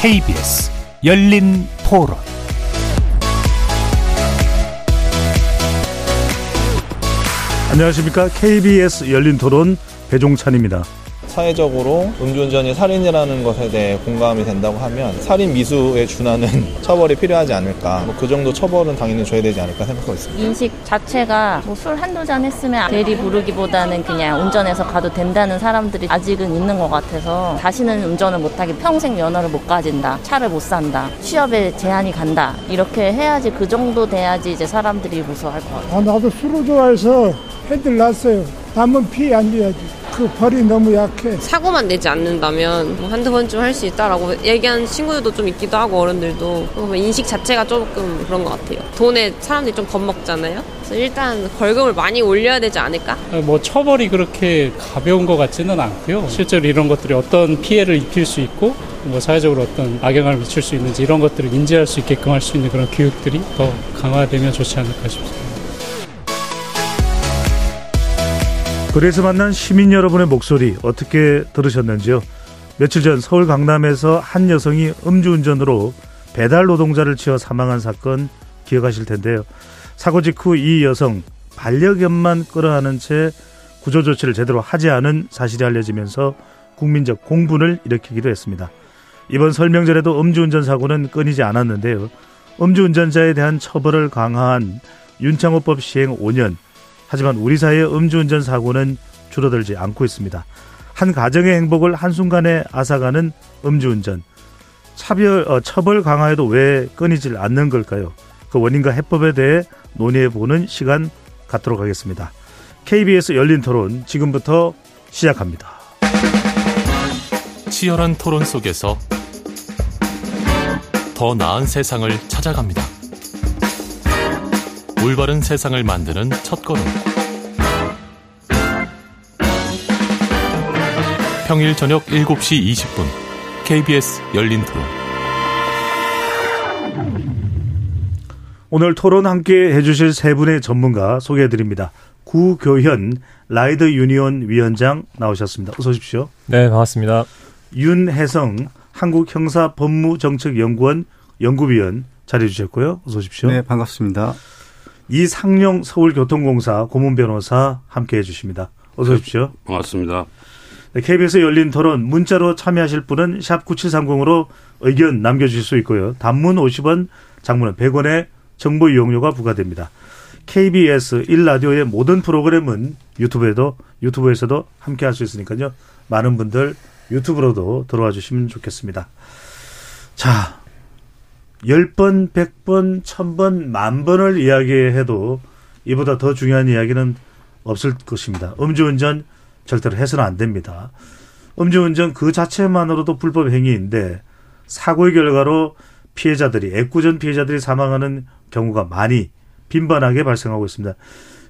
KBS 열린 토론 안녕하십니까 KBS 열린 토론 배종찬입니다. 사회적으로 음주운전이 살인이라는 것에 대해 공감이 된다고 하면 살인 미수에 준하는 처벌이 필요하지 않을까. 뭐 그 정도 처벌은 당연히 줘야 되지 않을까 생각하고 있습니다. 인식 자체가 뭐 술 한두 잔 했으면 대리 부르기보다는 그냥 운전해서 가도 된다는 사람들이 아직은 있는 것 같아서 다시는 운전을 못하게 평생 면허를 못 가진다. 차를 못 산다. 취업에 제한이 간다. 이렇게 해야지 그 정도 돼야지 이제 사람들이 무서워할 것 같아요. 아, 나도 술을 좋아해서 애들 낳았어요. 남은 피해 안 줘야지. 그 벌이 너무 약해. 사고만 내지 않는다면 뭐 한두 번쯤 할 수 있다라고 얘기하는 친구들도 좀 있기도 하고 어른들도 인식 자체가 조금 그런 것 같아요. 돈에 사람들이 좀 겁먹잖아요. 그래서 일단 벌금을 많이 올려야 되지 않을까? 뭐 처벌이 그렇게 가벼운 것 같지는 않고요. 실제로 이런 것들이 어떤 피해를 입힐 수 있고 뭐 사회적으로 어떤 악영향을 미칠 수 있는지 이런 것들을 인지할 수 있게끔 할 수 있는 그런 교육들이 더 강화되면 좋지 않을까 싶습니다. 그래서 만난 시민 여러분의 목소리 어떻게 들으셨는지요? 며칠 전 서울 강남에서 한 여성이 음주운전으로 배달 노동자를 치어 사망한 사건 기억하실 텐데요. 사고 직후 이 여성 반려견만 끌어안은 채 구조 조치를 제대로 하지 않은 사실이 알려지면서 국민적 공분을 일으키기도 했습니다. 이번 설명절에도 음주운전 사고는 끊이지 않았는데요. 음주운전자에 대한 처벌을 강화한 윤창호법 시행 5년 하지만 우리 사회의 음주운전 사고는 줄어들지 않고 있습니다. 한 가정의 행복을 한순간에 앗아가는 음주운전. 차별, 어, 처벌 강화에도 왜 끊이질 않는 걸까요? 그 원인과 해법에 대해 논의해보는 시간 갖도록 하겠습니다. KBS 열린 토론 지금부터 시작합니다. 치열한 토론 속에서 더 나은 세상을 찾아갑니다. 올바른 세상을 만드는 첫걸음. 평일 저녁 7시 20분 KBS 열린 토론. 오늘 토론 함께 해주실 세 분의 전문가 소개해드립니다. 구교현 라이드 유니온 위원장 나오셨습니다. 어서 오십시오. 네, 반갑습니다. 윤혜성 한국형사법무정책연구원 연구위원 자리해 주셨고요. 어서 오십시오. 네, 반갑습니다. 이상용 서울교통공사 고문 변호사 함께해 주십니다. 어서 오십시오. 반갑습니다. 네, KBS 열린 토론 문자로 참여하실 분은 샵 9730으로 의견 남겨주실 수 있고요. 단문 50원, 장문은 100원의 정보 이용료가 부과됩니다. KBS 1라디오의 모든 프로그램은 유튜브에도 유튜브에서도 함께 할 수 있으니까요. 많은 분들 유튜브로도 들어와 주시면 좋겠습니다. 자, 10번, 100번, 1000번, 만번을 이야기해도 이보다 더 중요한 이야기는 없을 것입니다. 음주운전 절대로 해서는 안 됩니다. 음주운전 그 자체만으로도 불법 행위인데 사고의 결과로 피해자들이 애꿎은 피해자들이 사망하는 경우가 많이 빈번하게 발생하고 있습니다.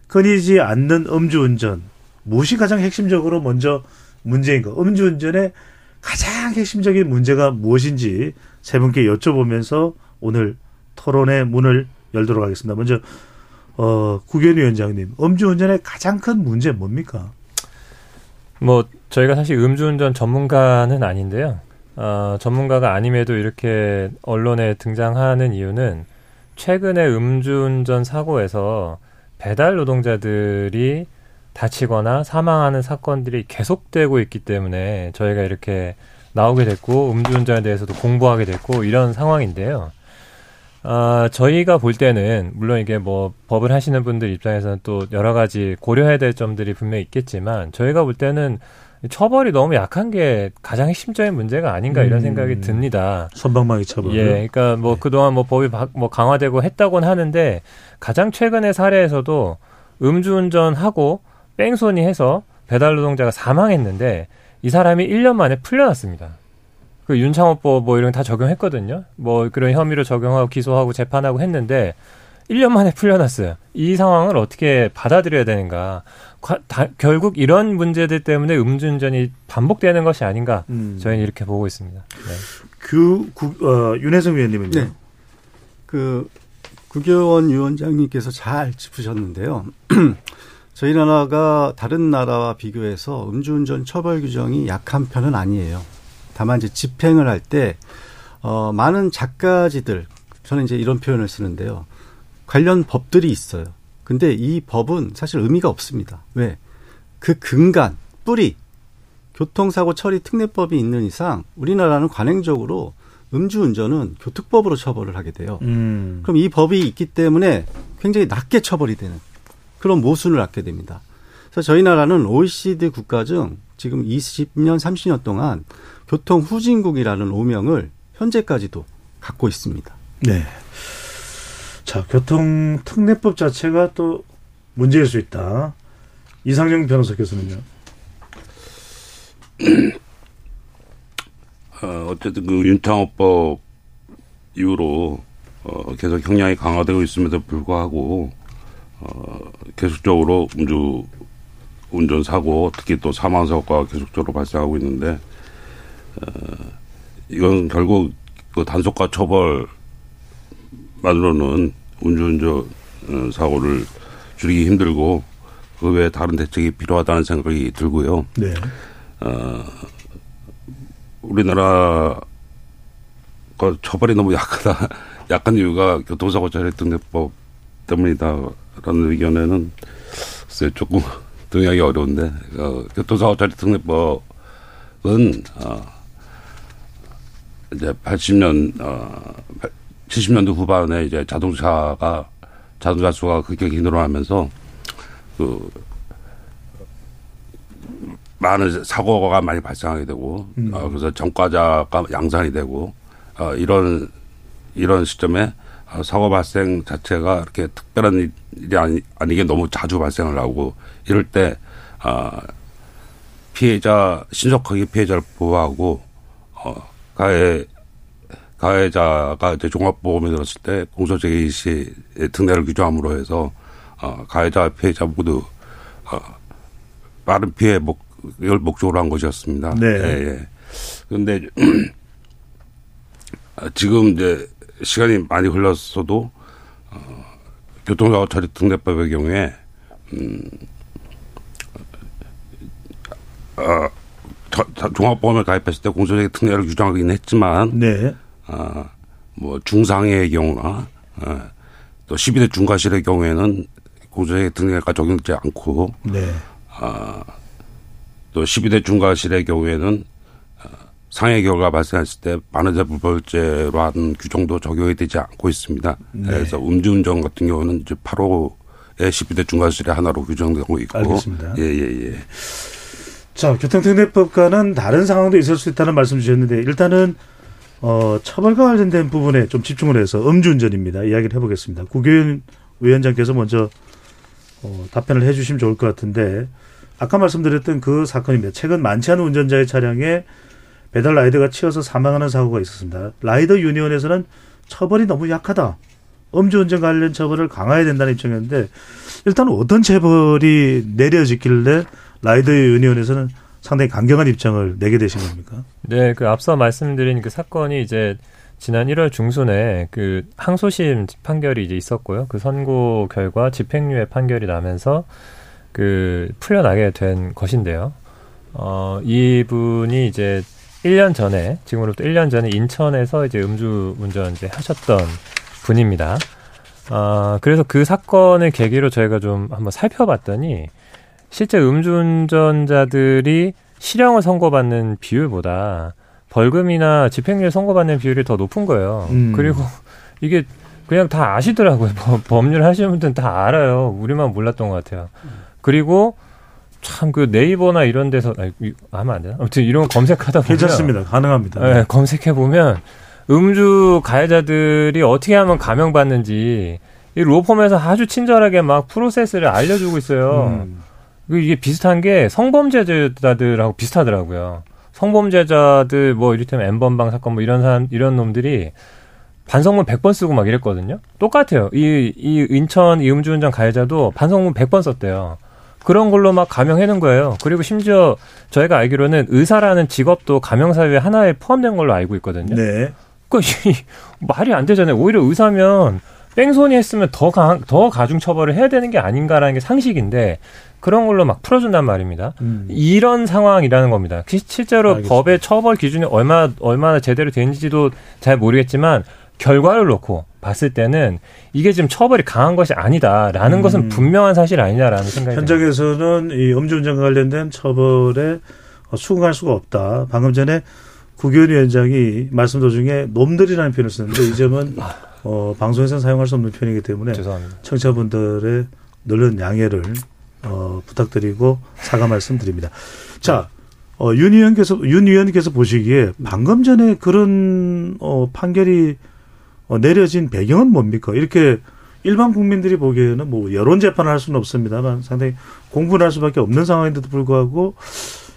끊이지 않는 음주운전 무엇이 가장 핵심적으로 먼저 문제인가? 음주운전의 가장 핵심적인 문제가 무엇인지 세 분께 여쭤보면서 오늘 토론의 문을 열도록 하겠습니다. 먼저 어, 구견 위원장님, 음주운전의 가장 큰 문제 뭡니까? 뭐 저희가 사실 음주운전 전문가는 아닌데요. 어, 전문가가 아님에도 이렇게 언론에 등장하는 이유는 최근에 음주운전 사고에서 배달 노동자들이 다치거나 사망하는 사건들이 계속되고 있기 때문에 저희가 이렇게 나오게 됐고 음주운전에 대해서도 공부하게 됐고 이런 상황인데요. 아, 저희가 볼 때는 물론 이게 뭐 법을 하시는 분들 입장에서는 또 여러 가지 고려해야 될 점들이 분명히 있겠지만 저희가 볼 때는 처벌이 너무 약한 게 가장 핵심적인 문제가 아닌가 이런 생각이 음, 듭니다. 선방망이 처벌. 예, 그러니까 뭐 네. 그동안 뭐 법이 바, 뭐 강화되고 했다고는 하는데 가장 최근의 사례에서도 음주운전하고 뺑소니 해서 배달 노동자가 사망했는데 이 사람이 1년 만에 풀려났습니다. 그 윤창호법 뭐 이런 거다 적용했거든요. 뭐 그런 혐의로 적용하고 기소하고 재판하고 했는데 1년 만에 풀려났어요. 이 상황을 어떻게 받아들여야 되는가. 과- 다- 결국 이런 문제들 때문에 음주운전이 반복되는 것이 아닌가. 음. 저희는 이렇게 보고 있습니다. 네. 그 구, 어, 윤혜성 위원님은요. 네. 그 구교원 위원장님께서 잘 짚으셨는데요. 저희 나라가 다른 나라와 비교해서 음주운전 처벌 규정이 약한 편은 아니에요. 다만 이제 집행을 할 때 어, 많은 작가지들 저는 이제 이런 표현을 쓰는데요. 관련 법들이 있어요. 근데 이 법은 사실 의미가 없습니다. 왜? 그 근간, 뿌리, 교통사고 처리 특례법이 있는 이상 우리나라는 관행적으로 음주운전은 교특법으로 처벌을 하게 돼요. 음. 그럼 이 법이 있기 때문에 굉장히 낮게 처벌이 되는 그런 모순을 갖게 됩니다. 그래서 저희 나라는 OECD 국가 중 지금 20년, 30년 동안 교통 후진국이라는 오명을 현재까지도 갖고 있습니다. 네. 자, 교통 특례법 자체가 또 문제일 수 있다. 이상정 변호사께서는요. 어, 어쨌든 그 윤창호법 이후로 어, 계속 형량이 강화되고 있음에도 불구하고 어, 계속적으로 음주 운전 사고 특히 또 사망 사고가 계속적으로 발생하고 있는데 어, 이건 결국 그 단속과 처벌만으로는 음주운전 어, 사고를 줄이기 힘들고 그 외에 다른 대책이 필요하다는 생각이 들고요. 네. 어, 우리나라 가 처벌이 너무 약하다. 약한 이유가 교통사고 처리 특례법 때문이다 라는 의견에는 글쎄 조금 동의하기 어려운데 어, 교통사고 처리 특례법은 어, 이제 80년 어, 70년대 후반에 이제 자동차가 자동차 수가 급격히 늘어나면서 그 많은 사고가 많이 발생하게 되고 음. 어, 그래서 전과자가 양산이 되고 어, 이런 이런 시점에 어, 사고 발생 자체가 이렇게 특별한 일이 아니, 아니게 너무 자주 발생을 하고 이럴 때 어, 피해자 신속하게 피해자를 보호하고 어, 가해 가해자가 이제 종합보험에 들었을 때 공소제기 시 특례를 규정함으로 해서 어, 가해자 피해자 모두 어, 빠른 피해 목, 이걸 목적으로 한 것이었습니다. 네. 예, 예. 그런데 지금 이제 시간이 많이 흘렀어도 어, 교통사고 처리 특례법의 경우에 음, 어, 종합보험에 가입했을 때 공소제기 특례를 규정하긴 했지만 네. 어, 뭐 중상해의 경우나 어, 또 12대 중과실의 경우에는 공소제기 특례가 적용되지 않고 네. 어, 또 12대 중과실의 경우에는 어, 상해 결과 발생했을 때 반의자 불벌죄로 하는 규정도 적용이 되지 않고 있습니다. 네. 그래서 음주운전 같은 경우는 이제 8호의 12대 중과실의 하나로 규정되고 있고. 알겠습니다. 예, 예, 예. 자, 교통특례법과는 다른 상황도 있을 수 있다는 말씀 주셨는데 일단은 어, 처벌과 관련된 부분에 좀 집중을 해서 음주운전입니다. 이야기를 해보겠습니다. 국회의원 위원장께서 먼저 어, 답변을 해주시면 좋을 것 같은데 아까 말씀드렸던 그 사건입니다. 최근 않은 운전자의 차량에 배달 라이더가 치여서 사망하는 사고가 있었습니다. 라이더 유니온에서는 처벌이 너무 약하다. 음주운전 관련 처벌을 강화해야 된다는 입장이었는데 일단 어떤 처벌이 내려지길래 라이더 유니온에서는 상당히 강경한 입장을 내게 되신 겁니까? 네, 그 앞서 말씀드린 그 사건이 이제 지난 1월 중순에 그 항소심 판결이 이제 있었고요. 그 선고 결과 집행유예 판결이 나면서 그 풀려나게 된 것인데요. 어, 이분이 이제 1년 전에, 지금으로부터 1년 전에 인천에서 이제 음주 운전 이제 하셨던 분입니다. 아, 그래서 그 사건을 계기로 저희가 좀 한번 살펴봤더니 실제 음주운전자들이 실형을 선고받는 비율보다 벌금이나 집행유예 선고받는 비율이 더 높은 거예요. 음. 그리고 이게 그냥 다 아시더라고요. 법- 법률 하시는 분들은 다 알아요. 우리만 몰랐던 것 같아요. 그리고 참 그 네이버나 이런 데서 아니, 이- 하면 안 되나? 아무튼 이런 거 검색하다 보면 괜찮습니다. 가능합니다. 네, 검색해 보면 음주 가해자들이 어떻게 하면 감형받는지 이 로펌에서 아주 친절하게 막 프로세스를 알려주고 있어요. 음. 그 이게 비슷한 게 성범죄자들하고 비슷하더라고요. 성범죄자들 뭐 이를테면 엠번방 사건 뭐 이런 사람 이런 놈들이 반성문 100번 쓰고 막 이랬거든요. 똑같아요. 이, 이 인천 이 음주운전 가해자도 반성문 100번 썼대요. 그런 걸로 막 감형해는 거예요. 그리고 심지어 저희가 알기로는 의사라는 직업도 감형사유에 하나에 포함된 걸로 알고 있거든요. 네. 그 말이 안 되잖아요. 오히려 의사면 뺑소니 했으면 더 강, 더 가중 처벌을 해야 되는 게 아닌가라는 게 상식인데 그런 걸로 막 풀어준단 말입니다. 음. 이런 상황이라는 겁니다. 시- 실제로 알겠습니다. 법의 처벌 기준이 얼마 얼마나 제대로 되는지도 잘 모르겠지만 결과를 놓고 봤을 때는 이게 지금 처벌이 강한 것이 아니다라는 음. 것은 분명한 사실 아니냐라는 생각이 듭니다. 현장에서는 이 음주운전과 관련된 처벌에 어, 수긍할 수가 없다. 방금 전에 국회의원 위원장이 말씀 도중에 놈들이라는 표현을 썼는데 이 점은 어, 방송에서는 사용할 수 없는 표현이기 때문에 죄송합니다. 청취자분들의 늘른 양해를 어, 부탁드리고 사과 말씀드립니다. 자, 어, 윤 의원께서 윤 의원께서 보시기에 방금 전에 그런 어, 판결이 어, 내려진 배경은 뭡니까? 이렇게 일반 국민들이 보기에는 뭐 여론 재판을 할 수는 없습니다만 상당히 공분을 할 수밖에 없는 상황인데도 불구하고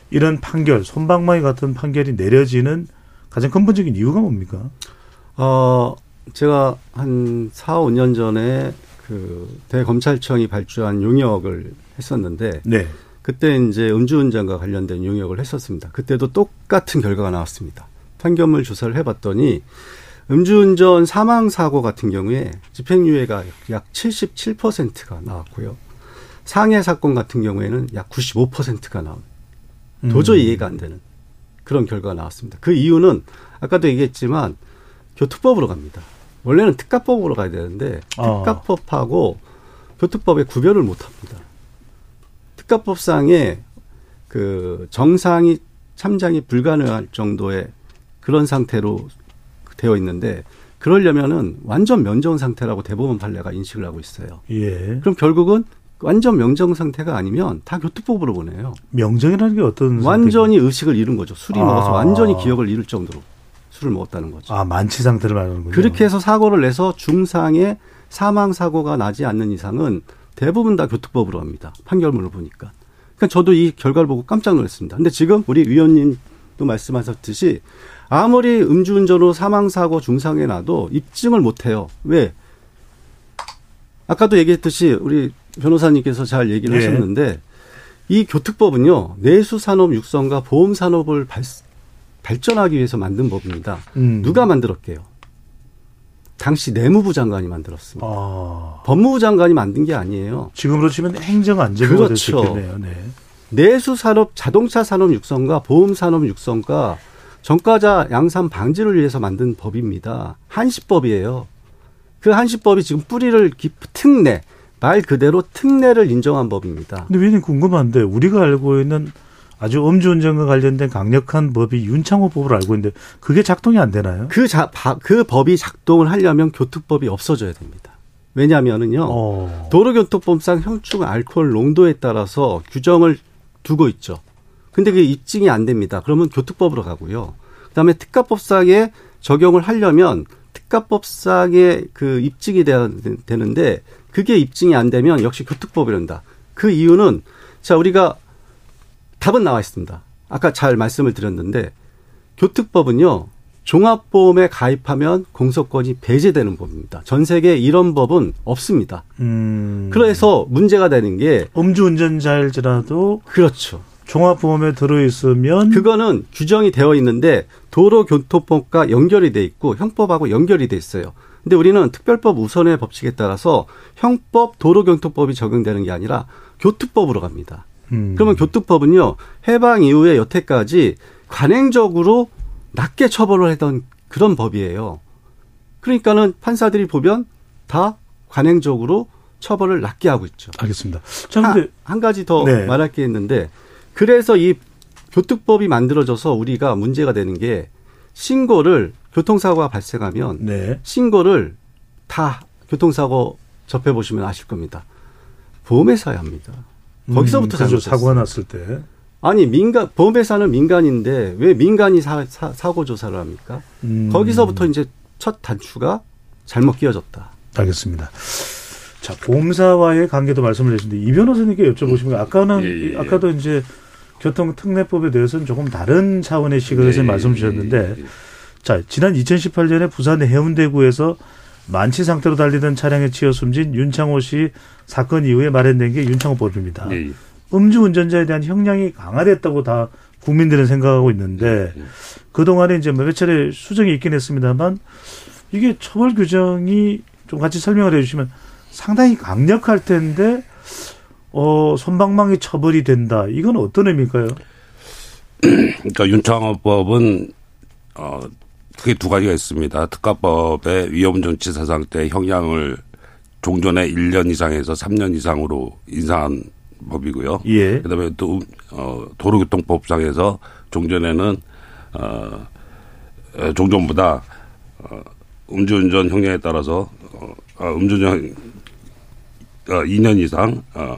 이런 판결, 손방망이 같은 판결이 내려지는 가장 근본적인 이유가 뭡니까? 어, 제가 한 4, 5년 전에 그 대검찰청이 발주한 용역을 했었는데 네. 그때 이제 음주운전과 관련된 용역을 했었습니다. 그때도 똑같은 결과가 나왔습니다. 판결물 조사를 해봤더니 음주운전 사망 사고 같은 경우에 집행유예가 약 77%가 나왔고요. 상해 사건 같은 경우에는 약 95%가 나온 도저히 이해가 안 되는 그런 결과가 나왔습니다. 그 이유는 아까도 얘기했지만 교통법으로 갑니다. 원래는 특가법으로 가야 되는데 아. 특가법하고 교통법에 구별을 못 합니다. 특가법상에 그 정상이 참장이 불가능할 정도의 그런 상태로 되어 있는데 그러려면은 완전 명정 상태라고 대법원 판례가 인식을 하고 있어요. 예. 그럼 결국은 완전 명정 상태가 아니면 다 교통법으로 보내요. 명정이라는 게 어떤 완전히 의식을 잃은 거죠. 술이 아. 먹어서 완전히 기억을 잃을 정도로 술을 먹었다는 거죠. 아 만취 상태를 말하는군요. 그렇게 해서 사고를 내서 중상의 사망 사고가 나지 않는 이상은 대부분 다 교통법으로 합니다. 판결문을 보니까. 그러니까 저도 이 결과를 보고 깜짝 놀랐습니다. 근데 지금 우리 위원님도 말씀하셨듯이 아무리 음주운전으로 사망 사고 중상에 나도 입증을 못 해요. 왜? 아까도 얘기했듯이 우리 변호사님께서 잘 얘기를 예. 하셨는데 이 교특법은요 내수산업 육성과 보험산업을 발, 발전하기 위해서 만든 법입니다. 음. 누가 만들었게요? 당시 내무부 장관이 만들었습니다. 아, 법무부 장관이 만든 게 아니에요. 지금으로 치면 수 그렇죠. 있겠네요. 네. 내수산업, 자동차 산업 육성과 보험산업 육성과 전과자 양산 방지를 위해서 만든 법입니다. 한시법이에요. 그 한시법이 지금 뿌리를 깊 특례, 말 그대로 특례를 인정한 법입니다. 근데 왜냐면 궁금한데 우리가 알고 있는 아주 음주운전과 관련된 강력한 법이 윤창호법으로 알고 있는데 그게 작동이 안 되나요? 그, 자, 바- 그 법이 작동을 하려면 교특법이 없어져야 됩니다. 왜냐하면은요. 어. 도로교통법상 형충 알코올 농도에 따라서 규정을 두고 있죠. 근데 그게 입증이 안 됩니다. 그러면 교특법으로 가고요. 그다음에 특가법상에 적용을 하려면 특가법상에 그 입증이 돼야 되는데 그게 입증이 안 되면 역시 교특법이란다. 그 이유는 자 우리가 답은 나와 있습니다. 아까 잘 말씀을 드렸는데 교특법은요. 종합보험에 가입하면 공소권이 배제되는 법입니다. 전 세계에 이런 법은 없습니다. 음. 그래서 문제가 되는 게 음주운전자일지라도 그렇죠. 종합보험에 들어있으면 그거는 규정이 되어 있는데 도로교통법과 연결이 돼 있고 형법하고 연결이 돼 있어요. 근데 우리는 특별법 우선의 법칙에 따라서 형법 도로교통법이 적용되는 게 아니라 교특법으로 갑니다. 음. 그러면 교특법은요 해방 이후에 여태까지 관행적으로 낮게 처벌을 했던 그런 법이에요. 그러니까는 판사들이 보면 다 관행적으로 처벌을 낮게 하고 있죠. 알겠습니다. 자, 근데 한, 한 가지 더 네. 말할 게 있는데 그래서 이 교특법이 만들어져서 우리가 문제가 되는 게 신고를 교통사고가 발생하면 네. 신고를 다 교통사고 접해 보시면 아실 겁니다. 보험회사에 합니다. 거기서부터 음, 그죠. 잘못됐어요. 사고가 났을 때. 아니 민간 보험회사는 민간인데 왜 민간이 사, 고 조사를 합니까? 음. 거기서부터 이제 첫 단추가 잘못 끼워졌다. 알겠습니다. 자, 보험사와의 관계도 말씀을 해주신데 이 변호사님께 여쭤보시면 아까는 예, 예. 아까도 이제 교통특례법에 대해서는 조금 다른 차원의 시각에서 예, 말씀 예, 주셨는데 예, 예. 자, 지난 2018년에 부산 해운대구에서 만취 상태로 달리던 차량에 치여 숨진 윤창호 씨 사건 이후에 마련된 게 윤창호 법입니다. 예, 예. 음주운전자에 대한 형량이 강화됐다고 다 국민들은 생각하고 있는데 예. 그동안에 이제 몇 차례 수정이 있긴 했습니다만 이게 처벌 규정이 좀 같이 설명을 해 주시면 상당히 강력할 텐데 어, 손방망이 처벌이 된다. 이건 어떤 의미일까요? 그러니까 윤창호법은 어 크게 두 가지가 있습니다. 특가법의 위험정치 사상 때 형량을 종전에 1년 이상에서 3년 이상으로 인상한 법이고요. 예. 그다음에 또 어, 도로교통법상에서 종전에는 어, 에, 종전보다 어, 음주운전 형량에 따라서 어, 아, 음주운전 어, 2년 이상 어,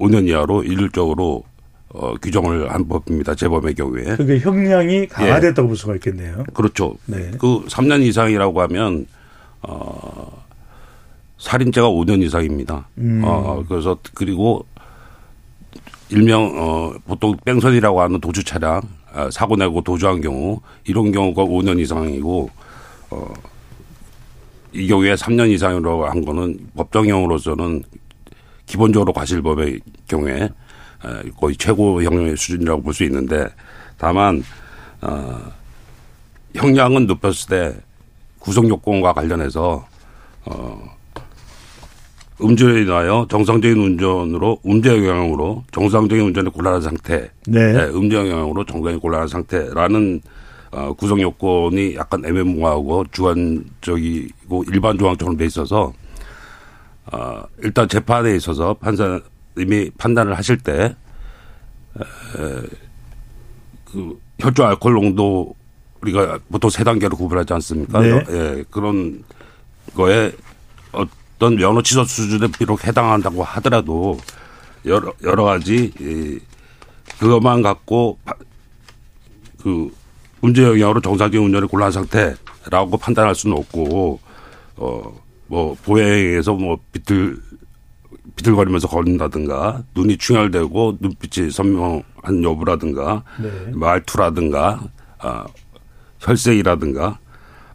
5년 이하로 일률적으로 어, 규정을 한 법입니다. 재범의 경우에. 그게 형량이 강화됐다고 볼 수가 있겠네요. 그렇죠. 네. 그 3년 이상이라고 하면 어 살인죄가 5년 이상입니다. 음. 어 그래서 그리고 일명 어 보통 뺑소니라고 하는 도주 차량 아, 사고 내고 도주한 경우 이런 경우가 5년 이상이고 어 이 경우에 3년 이상으로 한 거는 법정형으로서는 기본적으로 과실법의 경우에 에, 거의 최고 형량의 수준이라고 볼 수 있는데 다만 어 형량은 높였을 때 구성 요건과 관련해서 어 음주에 인하여 정상적인 운전으로 음주 영향으로 정상적인 운전에 곤란한 상태, 네. 음주 영향으로 정상적인 곤란한 상태라는 어, 구성 요건이 약간 애매모호하고 주관적이고 일반 조항처럼 돼 있어서 어, 일단 재판에 있어서 판사님이 판단을 하실 때 에, 그 혈중 알코올 농도 우리가 보통 세 단계로 구분하지 않습니까? 네. 예, 그런 거에 어떤 면허 취소 수준에 비록 해당한다고 하더라도 여러 여러 가지 이 그것만 갖고 파- 그 문제 영향으로 정상적인 운전을 곤란한 상태라고 판단할 수는 없고 어 뭐 보행에서 뭐 비틀 비틀거리면서 걸린다든가 눈이 충혈되고 눈빛이 선명한 여부라든가 네. 말투라든가 아 혈색이라든가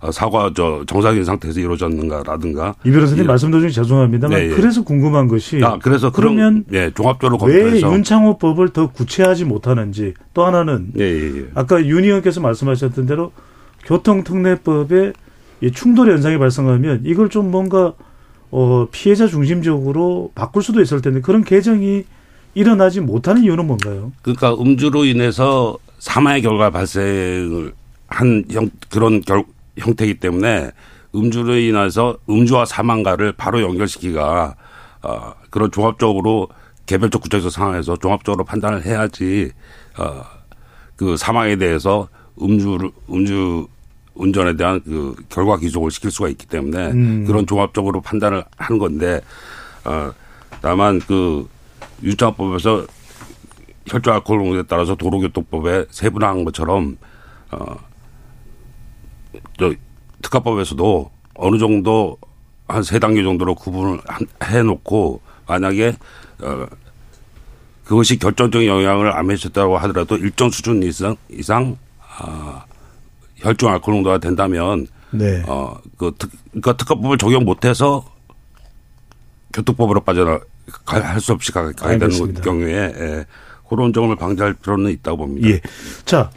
아, 사과 저 정상적인 상태에서 이루어졌는가라든가 이 변호사님 이런- 말씀 도중에 죄송합니다만 네, 예. 그래서 궁금한 것이 아, 그래서 그러면 그런, 예, 종합적으로 왜 검토해서 윤창호법을 더 구체하지 못하는지 또 하나는 예, 예, 예. 아까 윤 의원께서 말씀하셨던 대로 교통특례법에 이 충돌 현상이 발생하면 이걸 좀 뭔가 어 피해자 중심적으로 바꿀 수도 있을 텐데 그런 개정이 일어나지 못하는 이유는 뭔가요? 그러니까 음주로 인해서 사망의 결과 발생을 한 형, 그런 결, 형태이기 때문에 음주로 인해서 음주와 사망가를 바로 연결시키가 어, 그런 종합적으로 개별적 구체적 상황에서 종합적으로 판단을 해야지 어, 그 사망에 대해서 음주를 음주 운전에 대한 그 결과 기속을 시킬 수가 있기 때문에 음. 그런 종합적으로 판단을 하는 건데 어 다만 그 유창법에서 혈중 알코올 농도에 따라서 도로교통법에 세분화한 것처럼 어저 특가법에서도 어느 정도 한 세 단계 정도로 구분을 한- 해놓고 만약에 어 그것이 결정적인 영향을 안 미쳤다고 하더라도 일정 수준 이상 이상 아 혈중 알코올 농도가 된다면 네. 어그 그러니까 특가법을 적용 못해서 교통법으로 빠져나 할수 없이 가, 가야 되는 알겠습니다. 경우에 예, 그런 점을 방지할 필요는 있다고 봅니다. 예. 자,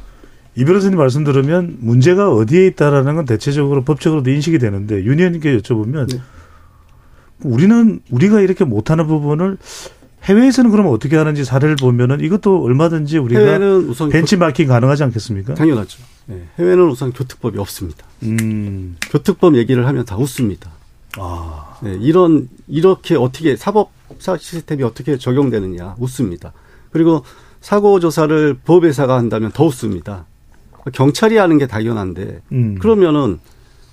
이 변호사님 말씀 들으면 문제가 어디에 있다라는 건 대체적으로 법적으로도 인식이 되는데 윤 의원님께 여쭤보면 네. 우리는 우리가 이렇게 못하는 부분을 해외에서는 그러면 어떻게 하는지 사례를 보면은 이것도 얼마든지 우리가 해외는 우선 벤치마킹 가능하지 않겠습니까? 당연하죠. 예, 해외는 우선 교특법이 없습니다. 음. 교특법 얘기를 하면 다 웃습니다. 아. 네, 이런 이렇게 어떻게 사법 사 시스템이 어떻게 적용되느냐 웃습니다. 그리고 사고 조사를 보호배사가 한다면 더 웃습니다. 경찰이 하는 게 당연한데 음. 그러면은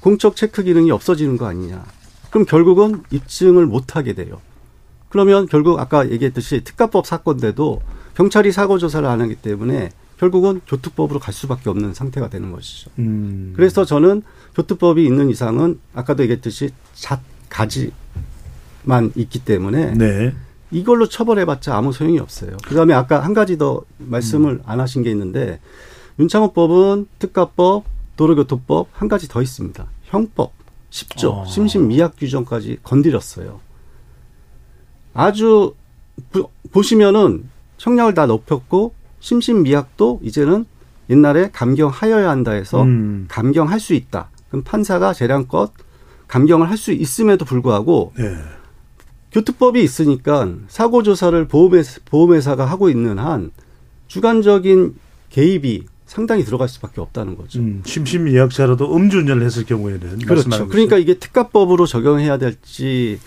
공적 체크 기능이 없어지는 거 아니냐? 그럼 결국은 입증을 못 하게 돼요. 그러면 결국 아까 얘기했듯이 특가법 사건대도 경찰이 사고 조사를 안 하기 때문에 결국은 교특법으로 갈 수밖에 없는 상태가 되는 것이죠. 음. 그래서 저는 교특법이 있는 이상은 아까도 얘기했듯이 잣 가지만 있기 때문에 네. 이걸로 처벌해봤자 아무 소용이 없어요. 그다음에 아까 한 가지 더 말씀을 안 하신 게 있는데 윤창호법은 특가법, 도로교통법 한 가지 더 있습니다. 형법 10조 어. 심신미약 규정까지 건드렸어요. 아주 보- 보시면은 형량을 다 높였고 심신미약도 이제는 옛날에 감경하여야 한다 해서 음. 감경할 수 있다. 그럼 판사가 재량껏 감경을 할 수 있음에도 불구하고 네. 교통법이 있으니까 사고 조사를 보험회사, 보험회사가 하고 있는 한 주관적인 개입이 상당히 들어갈 수밖에 없다는 거죠. 음, 심심 예약자라도 음주운전을 했을 경우에는 그렇죠. 그러니까 이게 특가법으로 적용해야 될지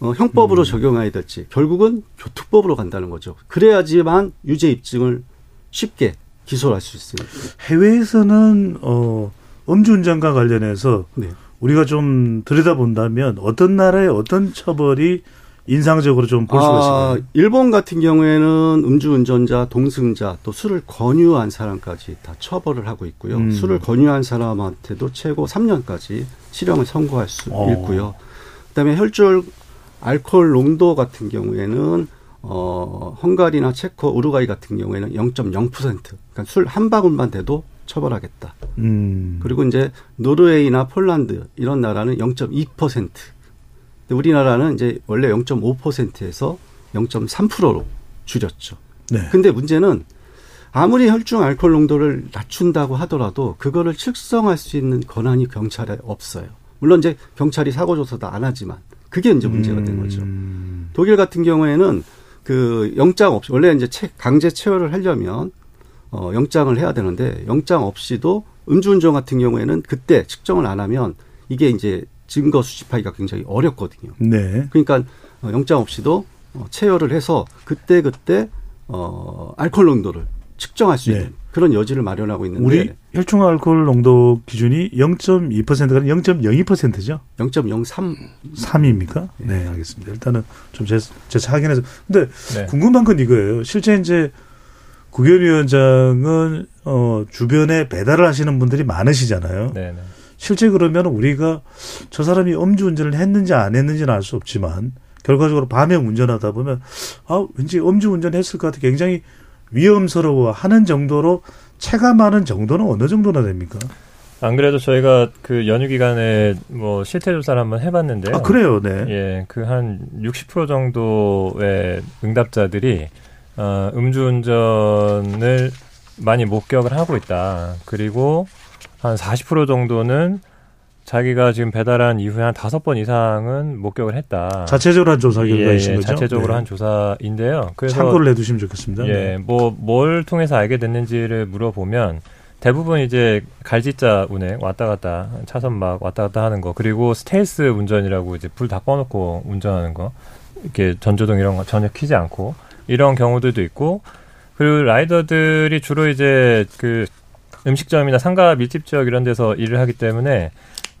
어, 형법으로 음. 적용해야 될지 결국은 교통법으로 간다는 거죠. 그래야지만 유죄 입증을 쉽게 기소를 할 수 있습니다. 해외에서는 어, 음주운전과 관련해서 네. 우리가 좀 들여다본다면 어떤 나라의 어떤 처벌이 인상적으로 좀 볼 수가 아, 있습니다. 일본 같은 경우에는 음주운전자, 동승자, 또 술을 권유한 사람까지 다 처벌을 하고 있고요. 음. 술을 권유한 사람한테도 최고 3년까지 실형을 선고할 수 어. 있고요. 그다음에 혈중 알코올 농도 같은 경우에는 어 헝가리나 체코, 우루과이 같은 경우에는 0.0% 그러니까 술 한 방울만 돼도 처벌하겠다. 음. 그리고 이제 노르웨이나 폴란드 이런 나라는 0.2%. 우리나라는 이제 원래 0.5%에서 0.3%로 줄였죠. 네. 근데 문제는 아무리 혈중 알코올 농도를 낮춘다고 하더라도 그거를 측정할 수 있는 권한이 경찰에 없어요. 물론 이제 경찰이 사고 조사도 안 하지만 그게 이제 문제가 된 거죠. 음. 독일 같은 경우에는 그 영장 없이 원래 이제 강제 체열을 하려면 어 영장을 해야 되는데 영장 없이도 음주운전 같은 경우에는 그때 측정을 안 하면 이게 이제 증거 수집하기가 굉장히 어렵거든요. 네. 그러니까 어, 영장 없이도 어, 체열을 해서 그때 그때 어 알코올 농도를 측정할 수 있는 네. 그런 여지를 마련하고 있는데 우리 혈중 알코올 농도 기준이 0.2%가 0.02%죠? 0.03 3입니까? 네. 네, 알겠습니다. 일단은 좀 제, 제 확인해서 근데 네. 궁금한 건 이거예요. 실제 이제 국회의원장은 어 주변에 배달을 하시는 분들이 많으시잖아요. 네, 네. 실제 그러면 우리가 저 사람이 음주운전을 했는지 안 했는지는 알 수 없지만 결과적으로 밤에 운전하다 보면 아 왠지 음주운전 했을 것 같아 굉장히 위험스러워하는 정도로 체감하는 정도는 어느 정도나 됩니까? 안 그래도 저희가 그 연휴 기간에 뭐 실태 조사를 한번 해봤는데요. 아 그래요, 네. 예, 그 한 60% 정도의 응답자들이 어, 음주운전을 많이 목격을 하고 있다. 그리고 한 40% 정도는 자기가 지금 배달한 이후에 한 다섯 번 이상은 목격을 했다. 자체적으로 한 조사 결과이신 예, 거죠? 자체적으로 네. 한 조사인데요. 그래서 참고를 해두시면 좋겠습니다. 예, 네. 뭐뭘 통해서 알게 됐는지를 물어보면 대부분 이제 갈지자 운행 왔다 갔다 차선 막 왔다 갔다 하는 거 그리고 스텔스 운전이라고 이제 불 다 꺼놓고 운전하는 거 이렇게 전조등 이런 거 전혀 키지 않고 이런 경우들도 있고 그리고 라이더들이 주로 이제 그 음식점이나 상가 밀집 지역 이런 데서 일을 하기 때문에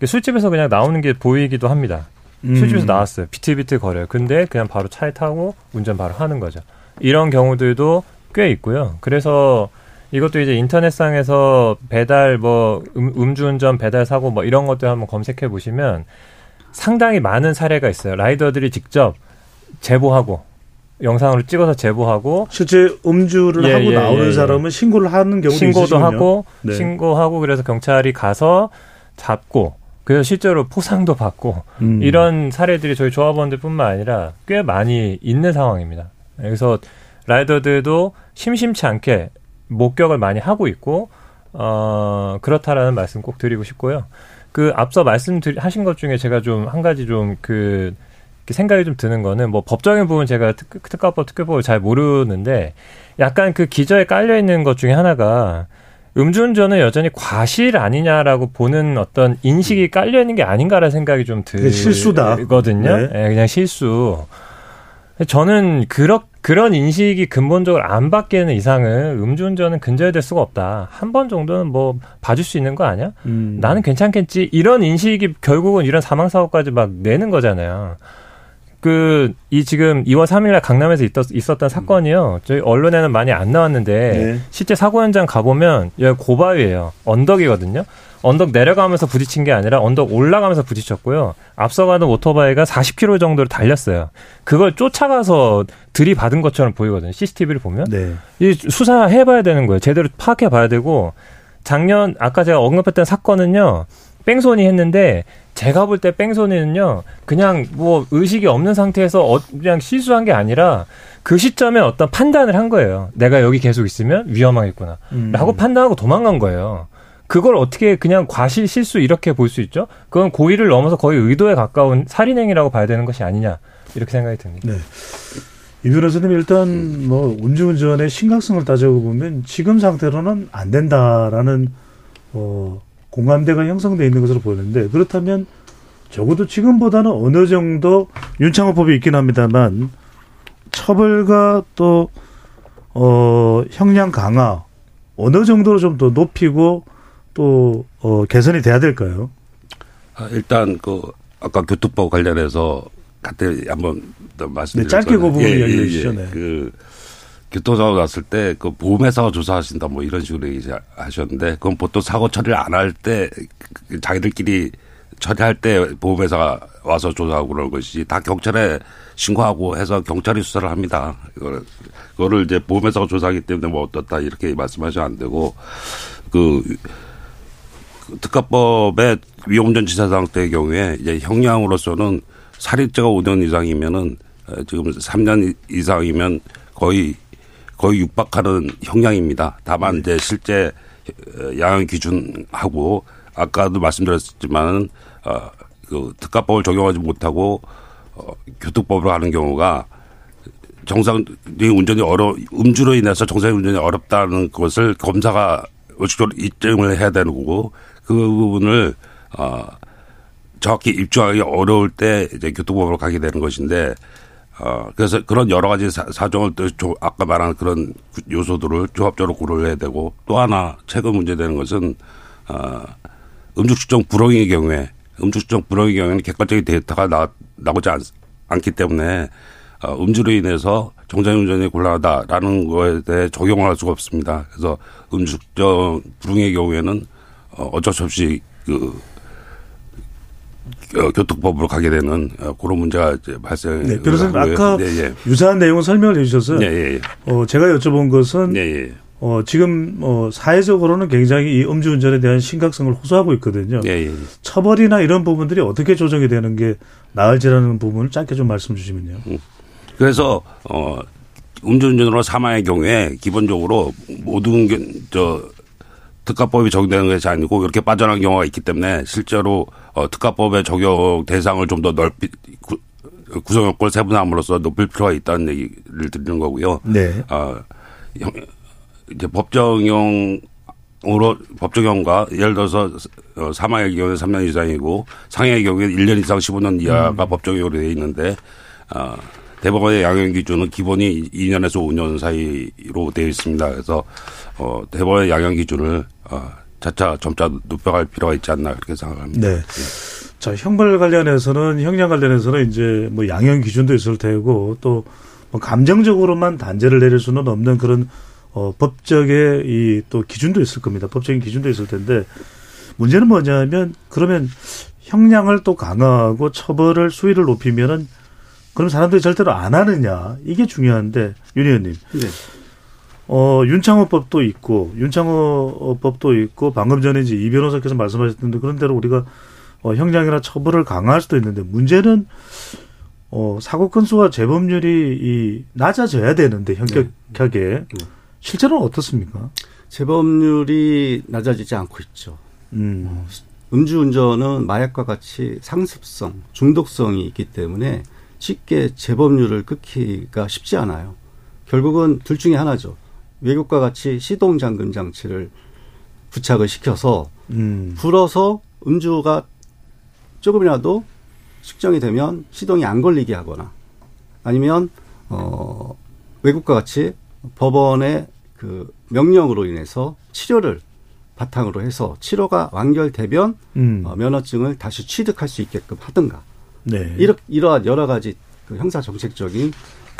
술집에서 그냥 나오는 게 보이기도 합니다. 음. 술집에서 나왔어요. 비틀비틀 거려요. 근데 그냥 바로 차에 타고 운전 바로 하는 거죠. 이런 경우들도 꽤 있고요. 그래서 이것도 이제 인터넷상에서 배달 뭐 음, 음주운전 배달 사고 뭐 이런 것들 한번 검색해 보시면 상당히 많은 사례가 있어요. 라이더들이 직접 제보하고 영상으로 찍어서 제보하고 실제 음주를 예, 하고 예, 나오는 예, 예. 사람은 신고를 하는 경우도 신고도 있으시군요. 하고 네. 신고하고 그래서 경찰이 가서 잡고 그래서 실제로 포상도 받고 음. 이런 사례들이 저희 조합원들뿐만 아니라 꽤 많이 있는 상황입니다. 그래서 라이더들도 심심치 않게 목격을 많이 하고 있고 어 그렇다라는 말씀 꼭 드리고 싶고요. 그 앞서 말씀하신 것 중에 제가 좀 한 가지 좀그 생각이 좀 드는 거는 뭐 법적인 부분 제가 특, 특가법 특별법을 잘 모르는데 약간 그 기저에 깔려 있는 것 중에 하나가 음주운전은 여전히 과실 아니냐라고 보는 어떤 인식이 음. 깔려 있는 게 아닌가라는 생각이 좀 들거든요. 네. 네, 그냥 실수. 저는 그런 그런 인식이 근본적으로 안 바뀌는 이상은 음주운전은 근절될 수가 없다. 한 번 정도는 뭐 봐줄 수 있는 거 아니야? 음. 나는 괜찮겠지. 이런 인식이 결국은 이런 사망 사고까지 막 내는 거잖아요. 그, 이 지금 2월 3일날 강남에서 있었, 있었 던 사건이요. 저희 언론에는 많이 안 나왔는데, 네. 실제 사고 현장 가보면, 여기 고바위예요 언덕이거든요. 언덕 내려가면서 부딪힌 게 아니라 언덕 올라가면서 부딪혔고요. 앞서가는 오토바이가 40km 정도를 달렸어요. 그걸 쫓아가서 들이받은 것처럼 보이거든요. CCTV를 보면. 네. 이 수사해봐야 되는 거예요. 제대로 파악해봐야 되고, 작년, 아까 제가 언급했던 사건은요, 뺑소니 했는데 제가 볼 때 뺑소니는요 그냥 뭐 의식이 없는 상태에서 어, 그냥 실수한 게 아니라 그 시점에 어떤 판단을 한 거예요. 내가 여기 계속 있으면 위험하겠구나. 음. 라고 판단하고 도망간 거예요. 그걸 어떻게 그냥 과실 실수 이렇게 볼 수 있죠? 그건 고의를 넘어서 거의 의도에 가까운 살인행위라고 봐야 되는 것이 아니냐 이렇게 생각이 듭니다. 네. 이 변호사님 일단 뭐 음주운전의 심각성을 따져보면 지금 상태로는 안 된다라는 어 공감대가 형성돼 있는 것으로 보이는데 그렇다면 적어도 지금보다는 어느 정도 윤창호법이 있긴 합니다만 처벌과 또 어, 형량 강화 어느 정도로 좀 더 높이고 또 어, 개선이 돼야 될까요? 아, 일단 그 아까 교통법 관련해서 그때 한번 더 말씀드렸잖아요. 네, 짧게 그 부분 이야기해 주시죠. 네. 그 교통사고 났을 때 그 보험회사가 조사하신다 뭐 이런 식으로 얘기하셨는데 그건 보통 사고 처리를 안 할 때 자기들끼리 처리할 때 보험회사가 와서 조사하고 그런 것이지 다 경찰에 신고하고 해서 경찰이 수사를 합니다. 이거를, 그거를 이제 보험회사가 조사하기 때문에 뭐 어떻다 이렇게 말씀하시면 안 되고 그 특가법의 위험운전 지사상 때의 경우에 이제 형량으로서는 살인죄가 5년 이상이면은 지금 3년 이상이면 거의 거의 육박하는 형량입니다. 다만 이제 실제 양형 기준하고 아까도 말씀드렸지만 어 그 특가법을 적용하지 못하고 어 교통법으로 하는 경우가 정상적인 운전이 어려 음주로 인해서 정상적인 운전이 어렵다는 것을 검사가 원칙적으로 입증을 해야 되는 거고 그 부분을 어 정확히 입증하기 어려울 때 이제 교통법으로 가게 되는 것인데 어 그래서 그런 여러 가지 사, 사정을 또 아까 말한 그런 요소들을 조합적으로 고려를 해야 되고 또 하나 최근 문제되는 것은 어 음주 측정 불허의 경우에 음주 측정 불허의 경우에는 객관적인 데이터가 나, 나오지 않, 않기 때문에 어, 음주로 인해서 정상 운전이 곤란하다라는 거에 대해 적용을 할 수가 없습니다. 그래서 음주 측정 불응의 경우에는 어, 어쩔 수 없이 그 어, 교통법으로 가게 되는 어, 그런 문제가 발생. 네, 변호사님 아까 네, 예. 유사한 내용을 설명을 해주셔서 네, 예, 예. 어, 제가 여쭤본 것은 네, 예. 어, 지금 어, 사회적으로는 굉장히 이 음주운전에 대한 심각성을 호소하고 있거든요. 처벌이나 이런 부분들이 어떻게 조정이 되는 게 나을지라는 부분을 짧게 좀 말씀 주시면요. 음. 그래서 어, 음주운전으로 사망의 경우에 기본적으로 모든 저 특가법이 적용되는 것이 아니고 이렇게 빠져나간 경우가 있기 때문에 실제로 어, 특가법의 적용 대상을 좀 더 넓히 구, 구성 요건을 세분함으로써 높일 필요가 있다는 얘기를 드리는 거고요. 네. 어, 형, 이제 법정형 으로 법정형과 예를 들어서 어, 사망의 경우에 3년 이상이고 상해의 경우에 1년 이상 15년 이하가 음. 법정형으로 되어 있는데 어, 대법원의 양형 기준은 기본이 2년에서 5년 사이로 되어 있습니다. 그래서 어, 대법원의 양형 기준을 어, 차차 점차 높여갈 필요가 있지 않나 그렇게 생각합니다. 네. 네. 자, 형벌 관련해서는 형량 관련해서는 이제 뭐 양형 기준도 있을 테고 또 뭐 감정적으로만 단죄를 내릴 수는 없는 그런 어, 법적의 이 또 기준도 있을 겁니다. 법적인 기준도 있을 텐데 문제는 뭐냐면 그러면 형량을 또 강화하고 처벌을 수위를 높이면은 그럼 사람들이 절대로 안 하느냐 이게 중요한데 윤 의원님. 네. 어, 윤창호법도 있고, 윤창호법도 있고, 방금 전에 이제 이 변호사께서 말씀하셨던데, 그런 대로 우리가 어, 형량이나 처벌을 강화할 수도 있는데, 문제는, 어, 사고 건수와 재범률이 이, 낮아져야 되는데, 현격하게. 네. 실제로는 어떻습니까? 재범률이 낮아지지 않고 있죠. 음. 음주운전은 마약과 같이 상습성, 중독성이 있기 때문에 쉽게 재범률을 끊기가 쉽지 않아요. 결국은 둘 중에 하나죠. 외국과 같이 시동 잠금 장치를 부착을 시켜서 음. 불어서 음주가 조금이라도 측정이 되면 시동이 안 걸리게 하거나 아니면 어 외국과 같이 법원의 그 명령으로 인해서 치료를 바탕으로 해서 치료가 완결되면 음. 어, 면허증을 다시 취득할 수 있게끔 하든가 네. 이러, 이러한 여러 가지 그 형사 정책적인